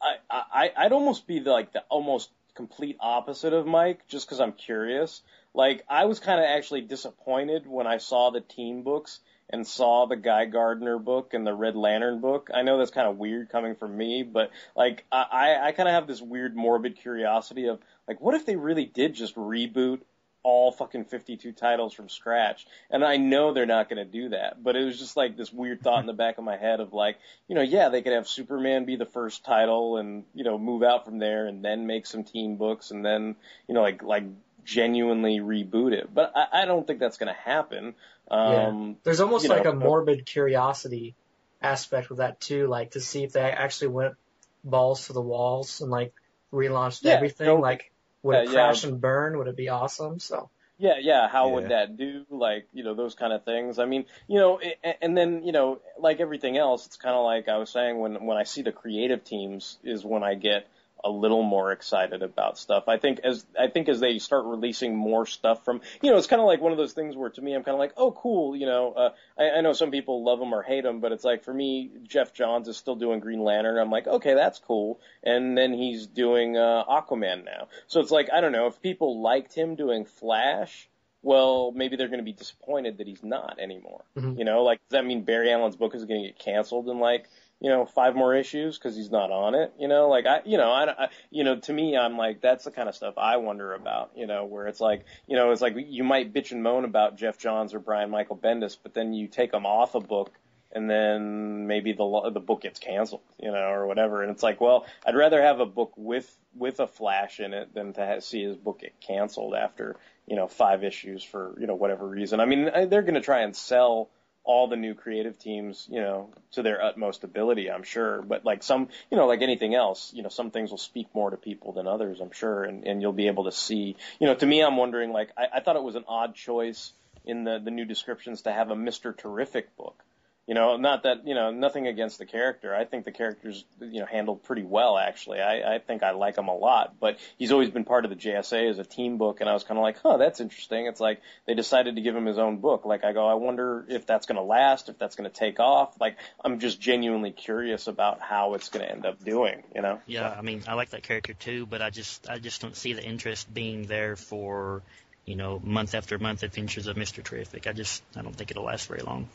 I, I I'd almost be the, like the almost complete opposite of Mike just because I'm curious like I was kind of actually disappointed when I saw the teen books and saw the Guy Gardner book and the Red Lantern book. I know that's kind of weird coming from me, but like I, I, kind of have this weird morbid curiosity of like, what if they really did just reboot all fucking 52 titles from scratch? And I know they're not going to do that, but it was just like this weird thought in the back of my head of like, you know, yeah, they could have Superman be the first title and, you know, move out from there and then make some teen books and then, you know, like, like genuinely reboot it. But I, I don't think that's going to happen. Um, yeah. There's almost like know, a morbid curiosity aspect with that too, like to see if they actually went balls to the walls and like relaunched Yeah, everything. no- like, would it crash yeah. and burn? Would it be awesome? So Yeah, yeah. How Yeah. would that do? Like, you know, those kind of things. I mean, you know, a- and then, you know, like everything else, it's kind of like I was saying when when I see the creative teams is when I get a little more excited about stuff. I think as I think as they start releasing more stuff from, you know, it's kind of like one of those things where to me I'm kind of like, oh, cool. You know, uh, I, I know some people love him or hate him, but it's like for me, Geoff Johns is still doing Green Lantern. I'm like, okay, that's cool. And then he's doing uh, Aquaman now. So it's like I don't know if people liked him doing Flash. Well, maybe they're going to be disappointed that he's not anymore. Mhm. You know, like does that mean Barry Allen's book is going to get canceled in like you know five more issues because he's not on it? You know, like I, you know, I, I, you know, to me, I'm like that's the kind of stuff I wonder about. You know, where it's like, you know, it's like you might bitch and moan about Geoff Johns or Brian Michael Bendis, but then you take them off a book and then maybe the the book gets canceled, you know, or whatever. And it's like, well, I'd rather have a book with with a Flash in it than to ha see his book get canceled after you know five issues for you know whatever reason. I mean, they're going to try and sell all the new creative teams, you know, to their utmost ability, I'm sure. But like some, you know, like anything else, you know, some things will speak more to people than others, I'm sure, and, and you'll be able to see, you know, to me, I'm wondering, like, I, I thought it was an odd choice in the, the new descriptions to have a Mr. Terrific book. You know, not that, you know, nothing against the character. I think the character's, you know, handled pretty well, actually. I, I think I like him a lot, but he's always been part of the JSA as a team book, and I was kind of like, huh, that's interesting. It's like they decided to give him his own book. Like, I go, I wonder if that's going to last, if that's going to take off. Like, I'm just genuinely curious about how it's going to end up doing, you know? Yeah, I mean, I like that character too, but I just, I just don't see the interest being there for, you know, month after month adventures of Mr. Terrific. I just, I don't think it'll last very long.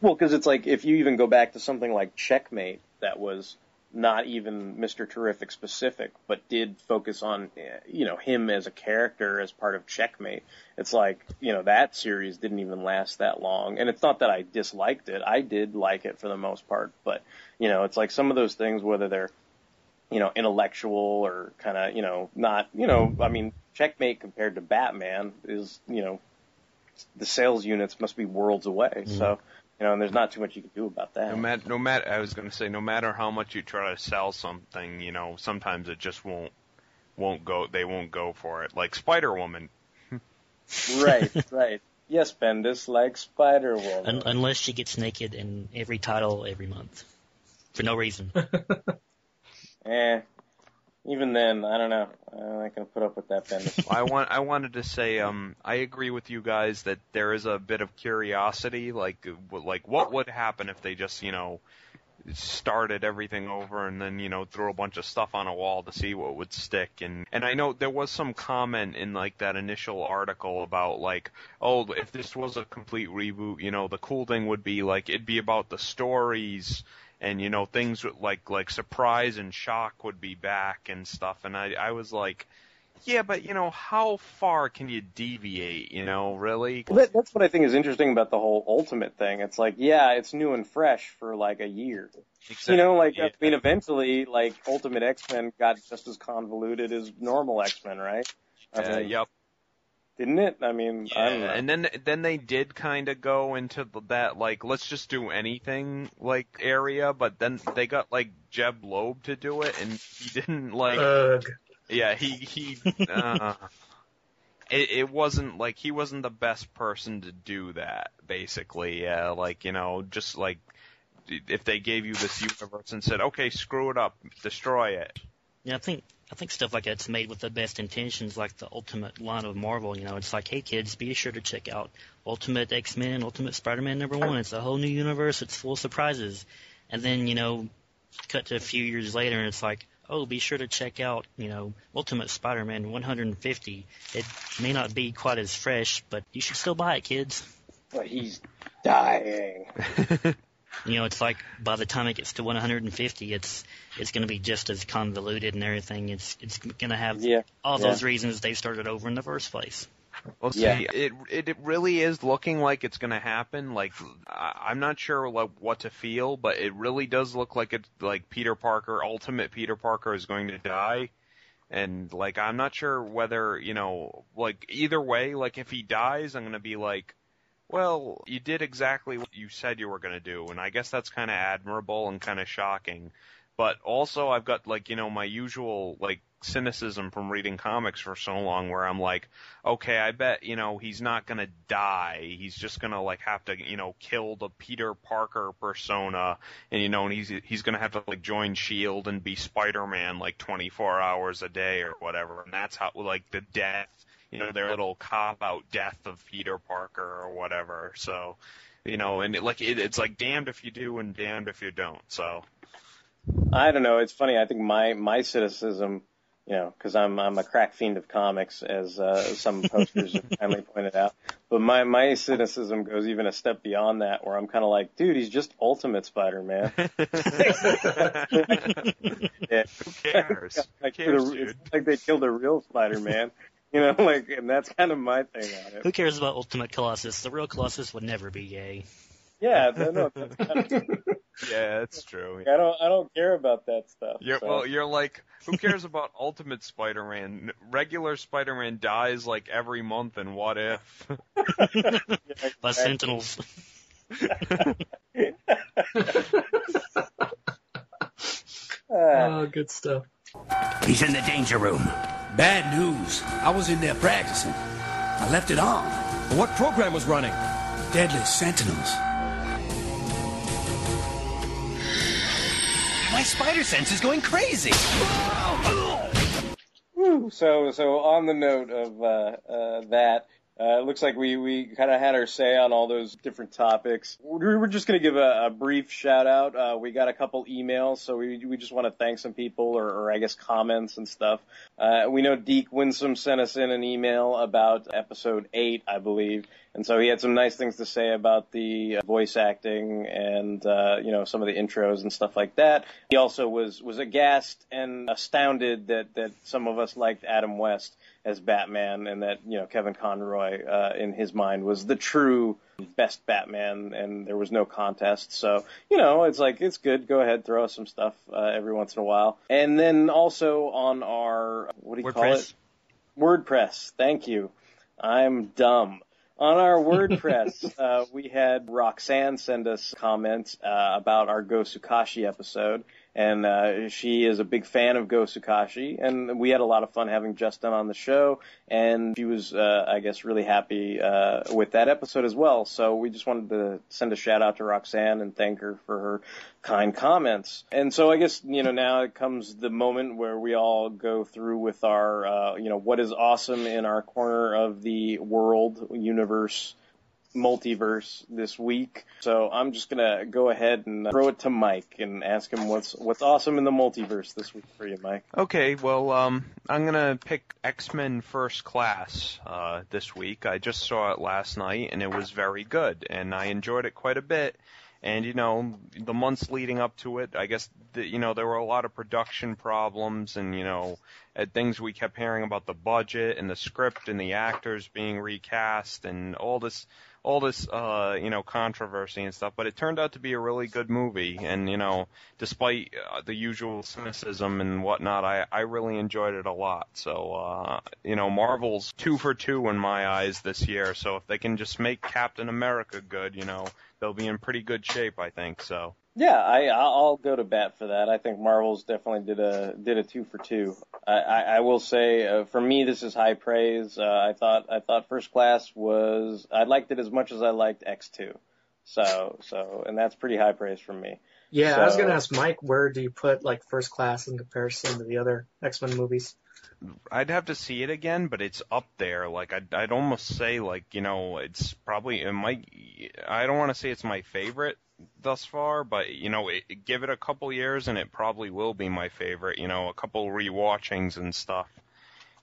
Well, because it's like if you even go back to something like Checkmate, that was not even Mr. Terrific specific, but did focus on eh, you know him as a character as part of Checkmate. It's like you know that series didn't even last that long, and it's not that I disliked it. I did like it for the most part, but you know it's like some of those things, whether they're you know intellectual or kind of you know not you know I mean Checkmate compared to Batman is you know the sales units must be worlds away. So you know, and there's not too much you can do about that. No matter, no matter, I was going to say, no matter how much you try to sell something, you know, sometimes it just won't, won't go. They won't go for it. Like Spider Woman. right, right. Yes, Bendis, like Spider Woman. Un- unless she gets naked in every title every month. For no reason. eh. Even then, I don't know. I'm not gonna put up with that, Bendis. I want, I wanted to say, um, I agree with you guys that there is a bit of curiosity, like, like what would happen if they just, you know, started everything over and then you know threw a bunch of stuff on a wall to see what would stick and and I know there was some comment in like that initial article about like oh if this was a complete reboot you know the cool thing would be like it'd be about the stories and you know things like like surprise and shock would be back and stuff and I I was like yeah but you know how far can you deviate you know really Well, that, that's what I think is interesting about the whole Ultimate thing. It's like, yeah, it's new and fresh for like a year. You know, like I mean, eventually, like Ultimate X Men got just as convoluted as normal X Men, right? I Uh, yep. Didn't it? I mean, I don't know. and then then they did kind of go into the, that like let's just do anything like area, but then they got like Jeph Loeb to do it, and he didn't like. Ugh. Yeah, he he. Uh, it, it wasn't like he wasn't the best person to do that. Basically, yeah, like you know, just like if they gave you this universe and said, okay, screw it up, destroy it. Yeah, I think I think stuff like that's made with the best intentions, like the Ultimate line of Marvel. You know, it's like, hey kids, be sure to check out Ultimate X Men, Ultimate Spider Man number one. It's a whole new universe. It's full of surprises. And then you know, cut to a few years later, and it's like, oh, be sure to check out you know Ultimate Spider Man 150. It may not be quite as fresh, but you should still buy it, kids. But he's dying. You know, it's like by the time it gets to 150, it's it's going to be just as convoluted and everything. It's it's going to have Yeah. all yeah. those reasons they started over in the first place. Well, see, Yeah. it, it it really is looking like it's going to happen. Like I, I'm not sure like what to feel, but it really does look like it's like Peter Parker, Ultimate Peter Parker, is going to die. And like I'm not sure whether you know like either way. Like if he dies, I'm going to be like, well, you did exactly what you said you were going to do, and I guess that's kind of admirable and kind of shocking. But also, I've got like you know my usual like cynicism from reading comics for so long, where I'm like, okay, I bet you know he's not gonna die. He's just gonna like have to you know kill the Peter Parker persona, and you know, and he's he's gonna have to like join Shield and be Spider-Man like 24 hours a day or whatever, and that's how like the death, you know, their little cop out death of Peter Parker or whatever. So, you know, and it, like it, it's like damned if you do and damned if you don't. So. I don't know. It's funny. I think my my cynicism, you know, because I'm I'm a crack fiend of comics, as uh, some posters have kindly pointed out. But my my cynicism goes even a step beyond that, where I'm kind of like, dude, he's just Ultimate Spider-Man. yeah. Who cares? like, Who cares, the- dude? it's like they killed a real Spider-Man. You know, like, and that's kind of my thing on it. Who cares about Ultimate Colossus? The real Colossus would never be gay. Yeah, no, no, that's kind of, Yeah, that's true. I don't, I don't care about that stuff. You're, so. well, you're like, who cares about Ultimate Spider-Man? Regular Spider-Man dies like every month, and what if? Yeah, By. Sentinels. oh, good stuff. He's in the danger room. Bad news. I was in there practicing. I left it on. What program was running? Deadly Sentinels. My spider sense is going crazy. Whew. So, so on the note of uh, uh, that, uh, it looks like we, we kind of had our say on all those different topics. We're, we're just going to give a, a brief shout out. Uh, we got a couple emails, so we, we just want to thank some people or, or I guess comments and stuff. Uh, we know Deke Winsome sent us in an email about episode 8, I believe. And so he had some nice things to say about the uh, voice acting and, uh, you know, some of the intros and stuff like that. He also was, was aghast and astounded that, that some of us liked Adam West as Batman and that, you know, Kevin Conroy, uh, in his mind was the true best Batman and there was no contest. So, you know, it's like, it's good. Go ahead, throw us some stuff, uh, every once in a while. And then also on our, what do you call WordPress. it? WordPress. Thank you. I'm dumb. On our WordPress, uh, we had Roxanne send us comments uh, about our Go Sukashi episode, and uh, she is a big fan of Go Sukashi, and we had a lot of fun having Justin on the show, and she was, uh, I guess, really happy uh, with that episode as well. So we just wanted to send a shout out to Roxanne and thank her for her kind comments. And so I guess, you know, now it comes the moment where we all go through with our, uh, you know, what is awesome in our corner of the world, universe, multiverse this week. So I'm just gonna go ahead and throw it to Mike and ask him what's what's awesome in the multiverse this week for you, Mike. Okay, well, um, I'm gonna pick X-Men First Class uh, this week. I just saw it last night, and it was very good, and I enjoyed it quite a bit. And you know, the months leading up to it, I guess the, you know there were a lot of production problems, and you know, at things we kept hearing about the budget and the script and the actors being recast and all this all this uh you know controversy and stuff but it turned out to be a really good movie. And you know despite uh, the usual cynicism and whatnot i i really enjoyed it a lot. So uh you know marvel's two for two in my eyes this year. So if they can just make captain america good you know they'll be in pretty good shape i think. So Yeah, I I'll go to bat for that. I think Marvel's definitely did a did a two for two. I I, I will say uh, for me this is high praise. Uh, I thought I thought First Class was I liked it as much as I liked X two. So so and that's pretty high praise from me. Yeah, I was gonna ask Mike, where do you put like First Class in comparison to the other X Men movies? I'd have to see it again, but it's up there. Like I'd, I'd almost say like you know it's probably it might. I don't want to say it's my favorite thus far, but you know it, give it a couple years and it probably will be my favorite. You know, a couple rewatchings and stuff.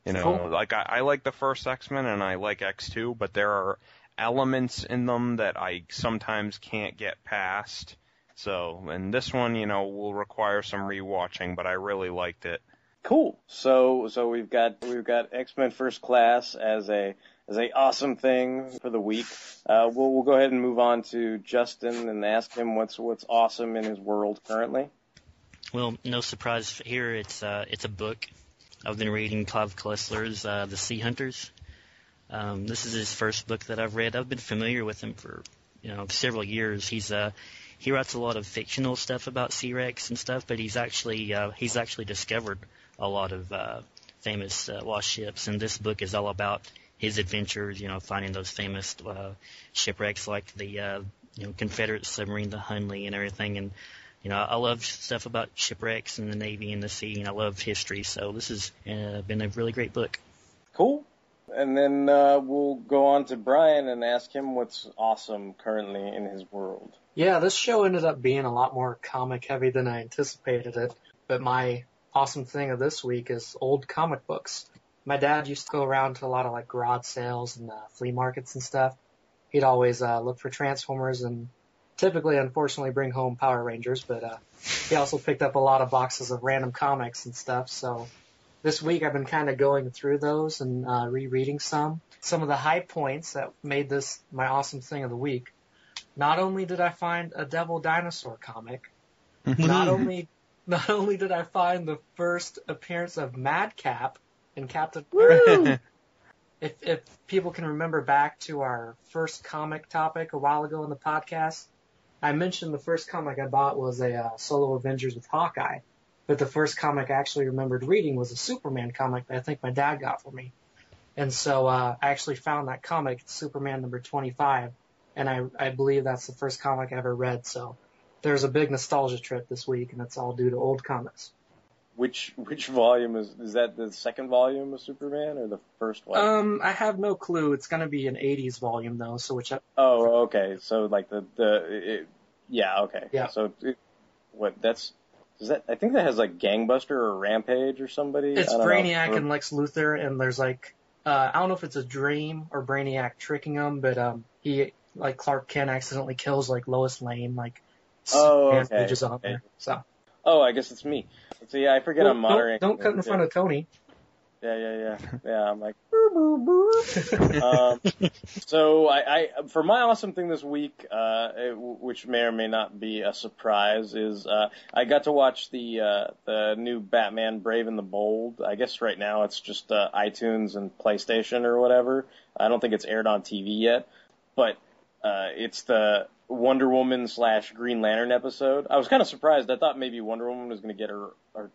You know, Cool. like I, I like the first X Men and I like X two, but there are elements in them that I sometimes can't get past. So, and this one, you know, will require some rewatching, but I really liked it. Cool. So so we've got we've got X Men First Class as a as a awesome thing for the week. Uh, we'll we'll go ahead and move on to Justin and ask him what's what's awesome in his world currently. Well, no surprise here. It's uh, it's a book. I've been reading Clive Cussler's uh, The Sea Hunters. Um, this is his first book that I've read. I've been familiar with him for you know several years. He's uh, he writes a lot of fictional stuff about sea wrecks and stuff, but he's actually uh, he's actually discovered a lot of uh, famous uh, lost ships, and this book is all about his adventures. You know, finding those famous uh, shipwrecks like the uh, you know Confederate submarine, the Hunley, and everything, and you know, I love stuff about shipwrecks and the Navy and the sea, and I love history. So this has uh, been a really great book. Cool. And then uh, we'll go on to Brian and ask him what's awesome currently in his world. Yeah, this show ended up being a lot more comic heavy than I anticipated it. But my awesome thing of this week is old comic books. My dad used to go around to a lot of like garage sales and uh, flea markets and stuff. He'd always uh, look for Transformers and typically, unfortunately, bring home Power Rangers. But uh, he also picked up a lot of boxes of random comics and stuff. So this week I've been kind of going through those and uh, rereading some. Some of the high points that made this my awesome thing of the week. Not only did I find a Devil Dinosaur comic, not only not only did I find the first appearance of Madcap in Captain America, if if people can remember back to our first comic topic a while ago in the podcast, I mentioned the first comic I bought was a uh, solo Avengers with Hawkeye, but the first comic I actually remembered reading was a Superman comic that I think my dad got for me. And so uh, I actually found that comic, Superman number 25, and I I believe that's the first comic I ever read. So there's a big nostalgia trip this week, and it's all due to old comics. Which which volume is is that the second volume of Superman or the first one? Um, I have no clue. It's gonna be an '80s volume though, so which oh, okay. So like the the it, yeah, okay. Yeah. So it, what that's is that I think that has like Gangbuster or Rampage or somebody. it's don't know. Brainiac and Lex Luthor, and there's like uh, I don't know if it's a dream or Brainiac tricking him, but um, he like Clark Kent accidentally kills like Lois Lane, like Oh, okay. pages on there. So Oh, I guess it's me. So yeah, I forget Well, I'm monitoring. Don't, don't cut in front of Tony. Yeah, yeah, yeah, yeah. I'm like, um, so I, I, for my awesome thing this week, uh, it- which may or may not be a surprise, is uh, I got to watch the uh, the new Batman Brave and the Bold. I guess right now it's just uh, iTunes and PlayStation or whatever. I don't think it's aired on TV yet, but uh, it's the Wonder Woman slash Green Lantern episode. I was kind of surprised. I thought maybe Wonder Woman was going to get her, her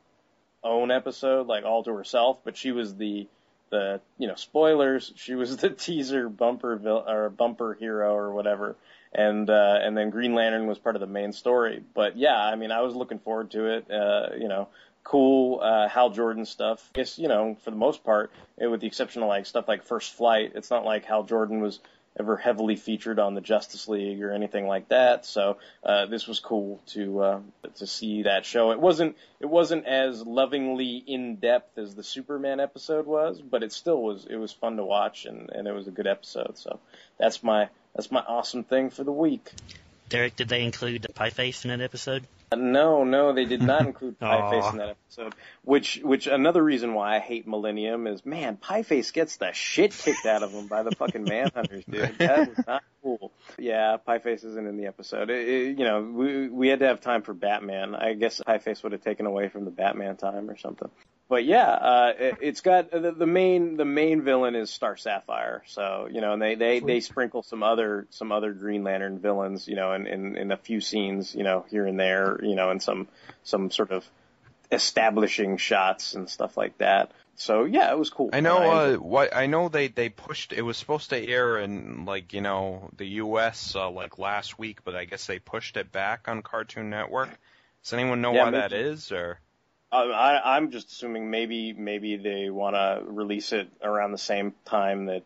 own episode, like all to herself, but she was the the you know spoilers. She was the teaser bumper vil- or bumper hero or whatever, and uh, and then Green Lantern was part of the main story. But yeah, I mean, I was looking forward to it. Uh, you know, cool uh, Hal Jordan stuff. I guess you know for the most part, eh, with the exception of like stuff like First Flight, it's not like Hal Jordan was ever heavily featured on the Justice League or anything like that. So uh, this was cool to uh, to see that show. It wasn't it wasn't as lovingly in depth as the Superman episode was, but it still was it was fun to watch and, and it was a good episode. So that's my that's my awesome thing for the week. Derek, did they include the Pieface in that episode? No, no, they did not include. Pieface in that episode. Which, which another reason why I hate Millennium is, man, Pieface gets the shit kicked out of him by the fucking Manhunters, dude. That was not cool. Yeah, Pieface isn't in the episode. It, it, you know, we we had to have time for Batman. I guess Pieface would have taken away from the Batman time or something. But yeah, uh, it, it's got the, the main the main villain is Star Sapphire. So you know, and they they they sprinkle some other some other Green Lantern villains, you know, in, in in a few scenes, you know, here and there, you know, and some some sort of establishing shots and stuff like that. So yeah, it was cool. I know. Uh, what I know they they pushed. It was supposed to air in like you know the U.S. Uh, like last week, but I guess they pushed it back on Cartoon Network. Does anyone know Yeah, why that is? Or I, I, I'm just assuming maybe maybe they want to release it around the same time that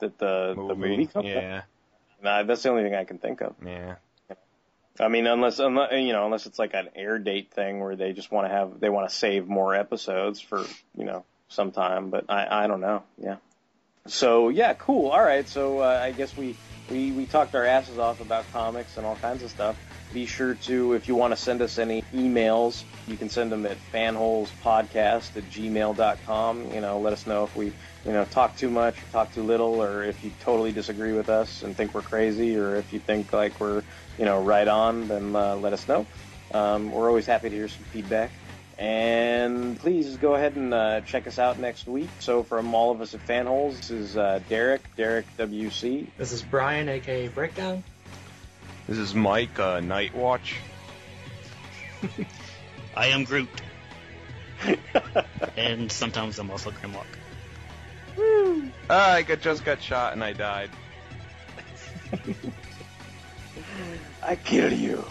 that the the movie comes out. yeah, Nah, that's the only thing I can think of. yeah. I mean, unless, unless you know, unless it's like an air date thing where they just want to have they want to save more episodes for you know some time, but I I don't know. Yeah. So yeah, cool. All right. So uh, I guess we we we talked our asses off about comics and all kinds of stuff. Be sure to, if you want to send us any emails, you can send them at fanholespodcast at gmail.com. You know, let us know if we, you know, talk too much, or talk too little, or if you totally disagree with us and think we're crazy, or if you think like we're, you know, right on, then uh, let us know. Um, we're always happy to hear some feedback. And please go ahead and uh, check us out next week. So from all of us at Fanholes, this is uh, Derek, Derek WC. This is Brian, aka Breakdown. This is Mike, uh, Nightwatch. I am Groot. and sometimes I'm also Grimlock. Ah, I got, just got shot and I died. I kill you.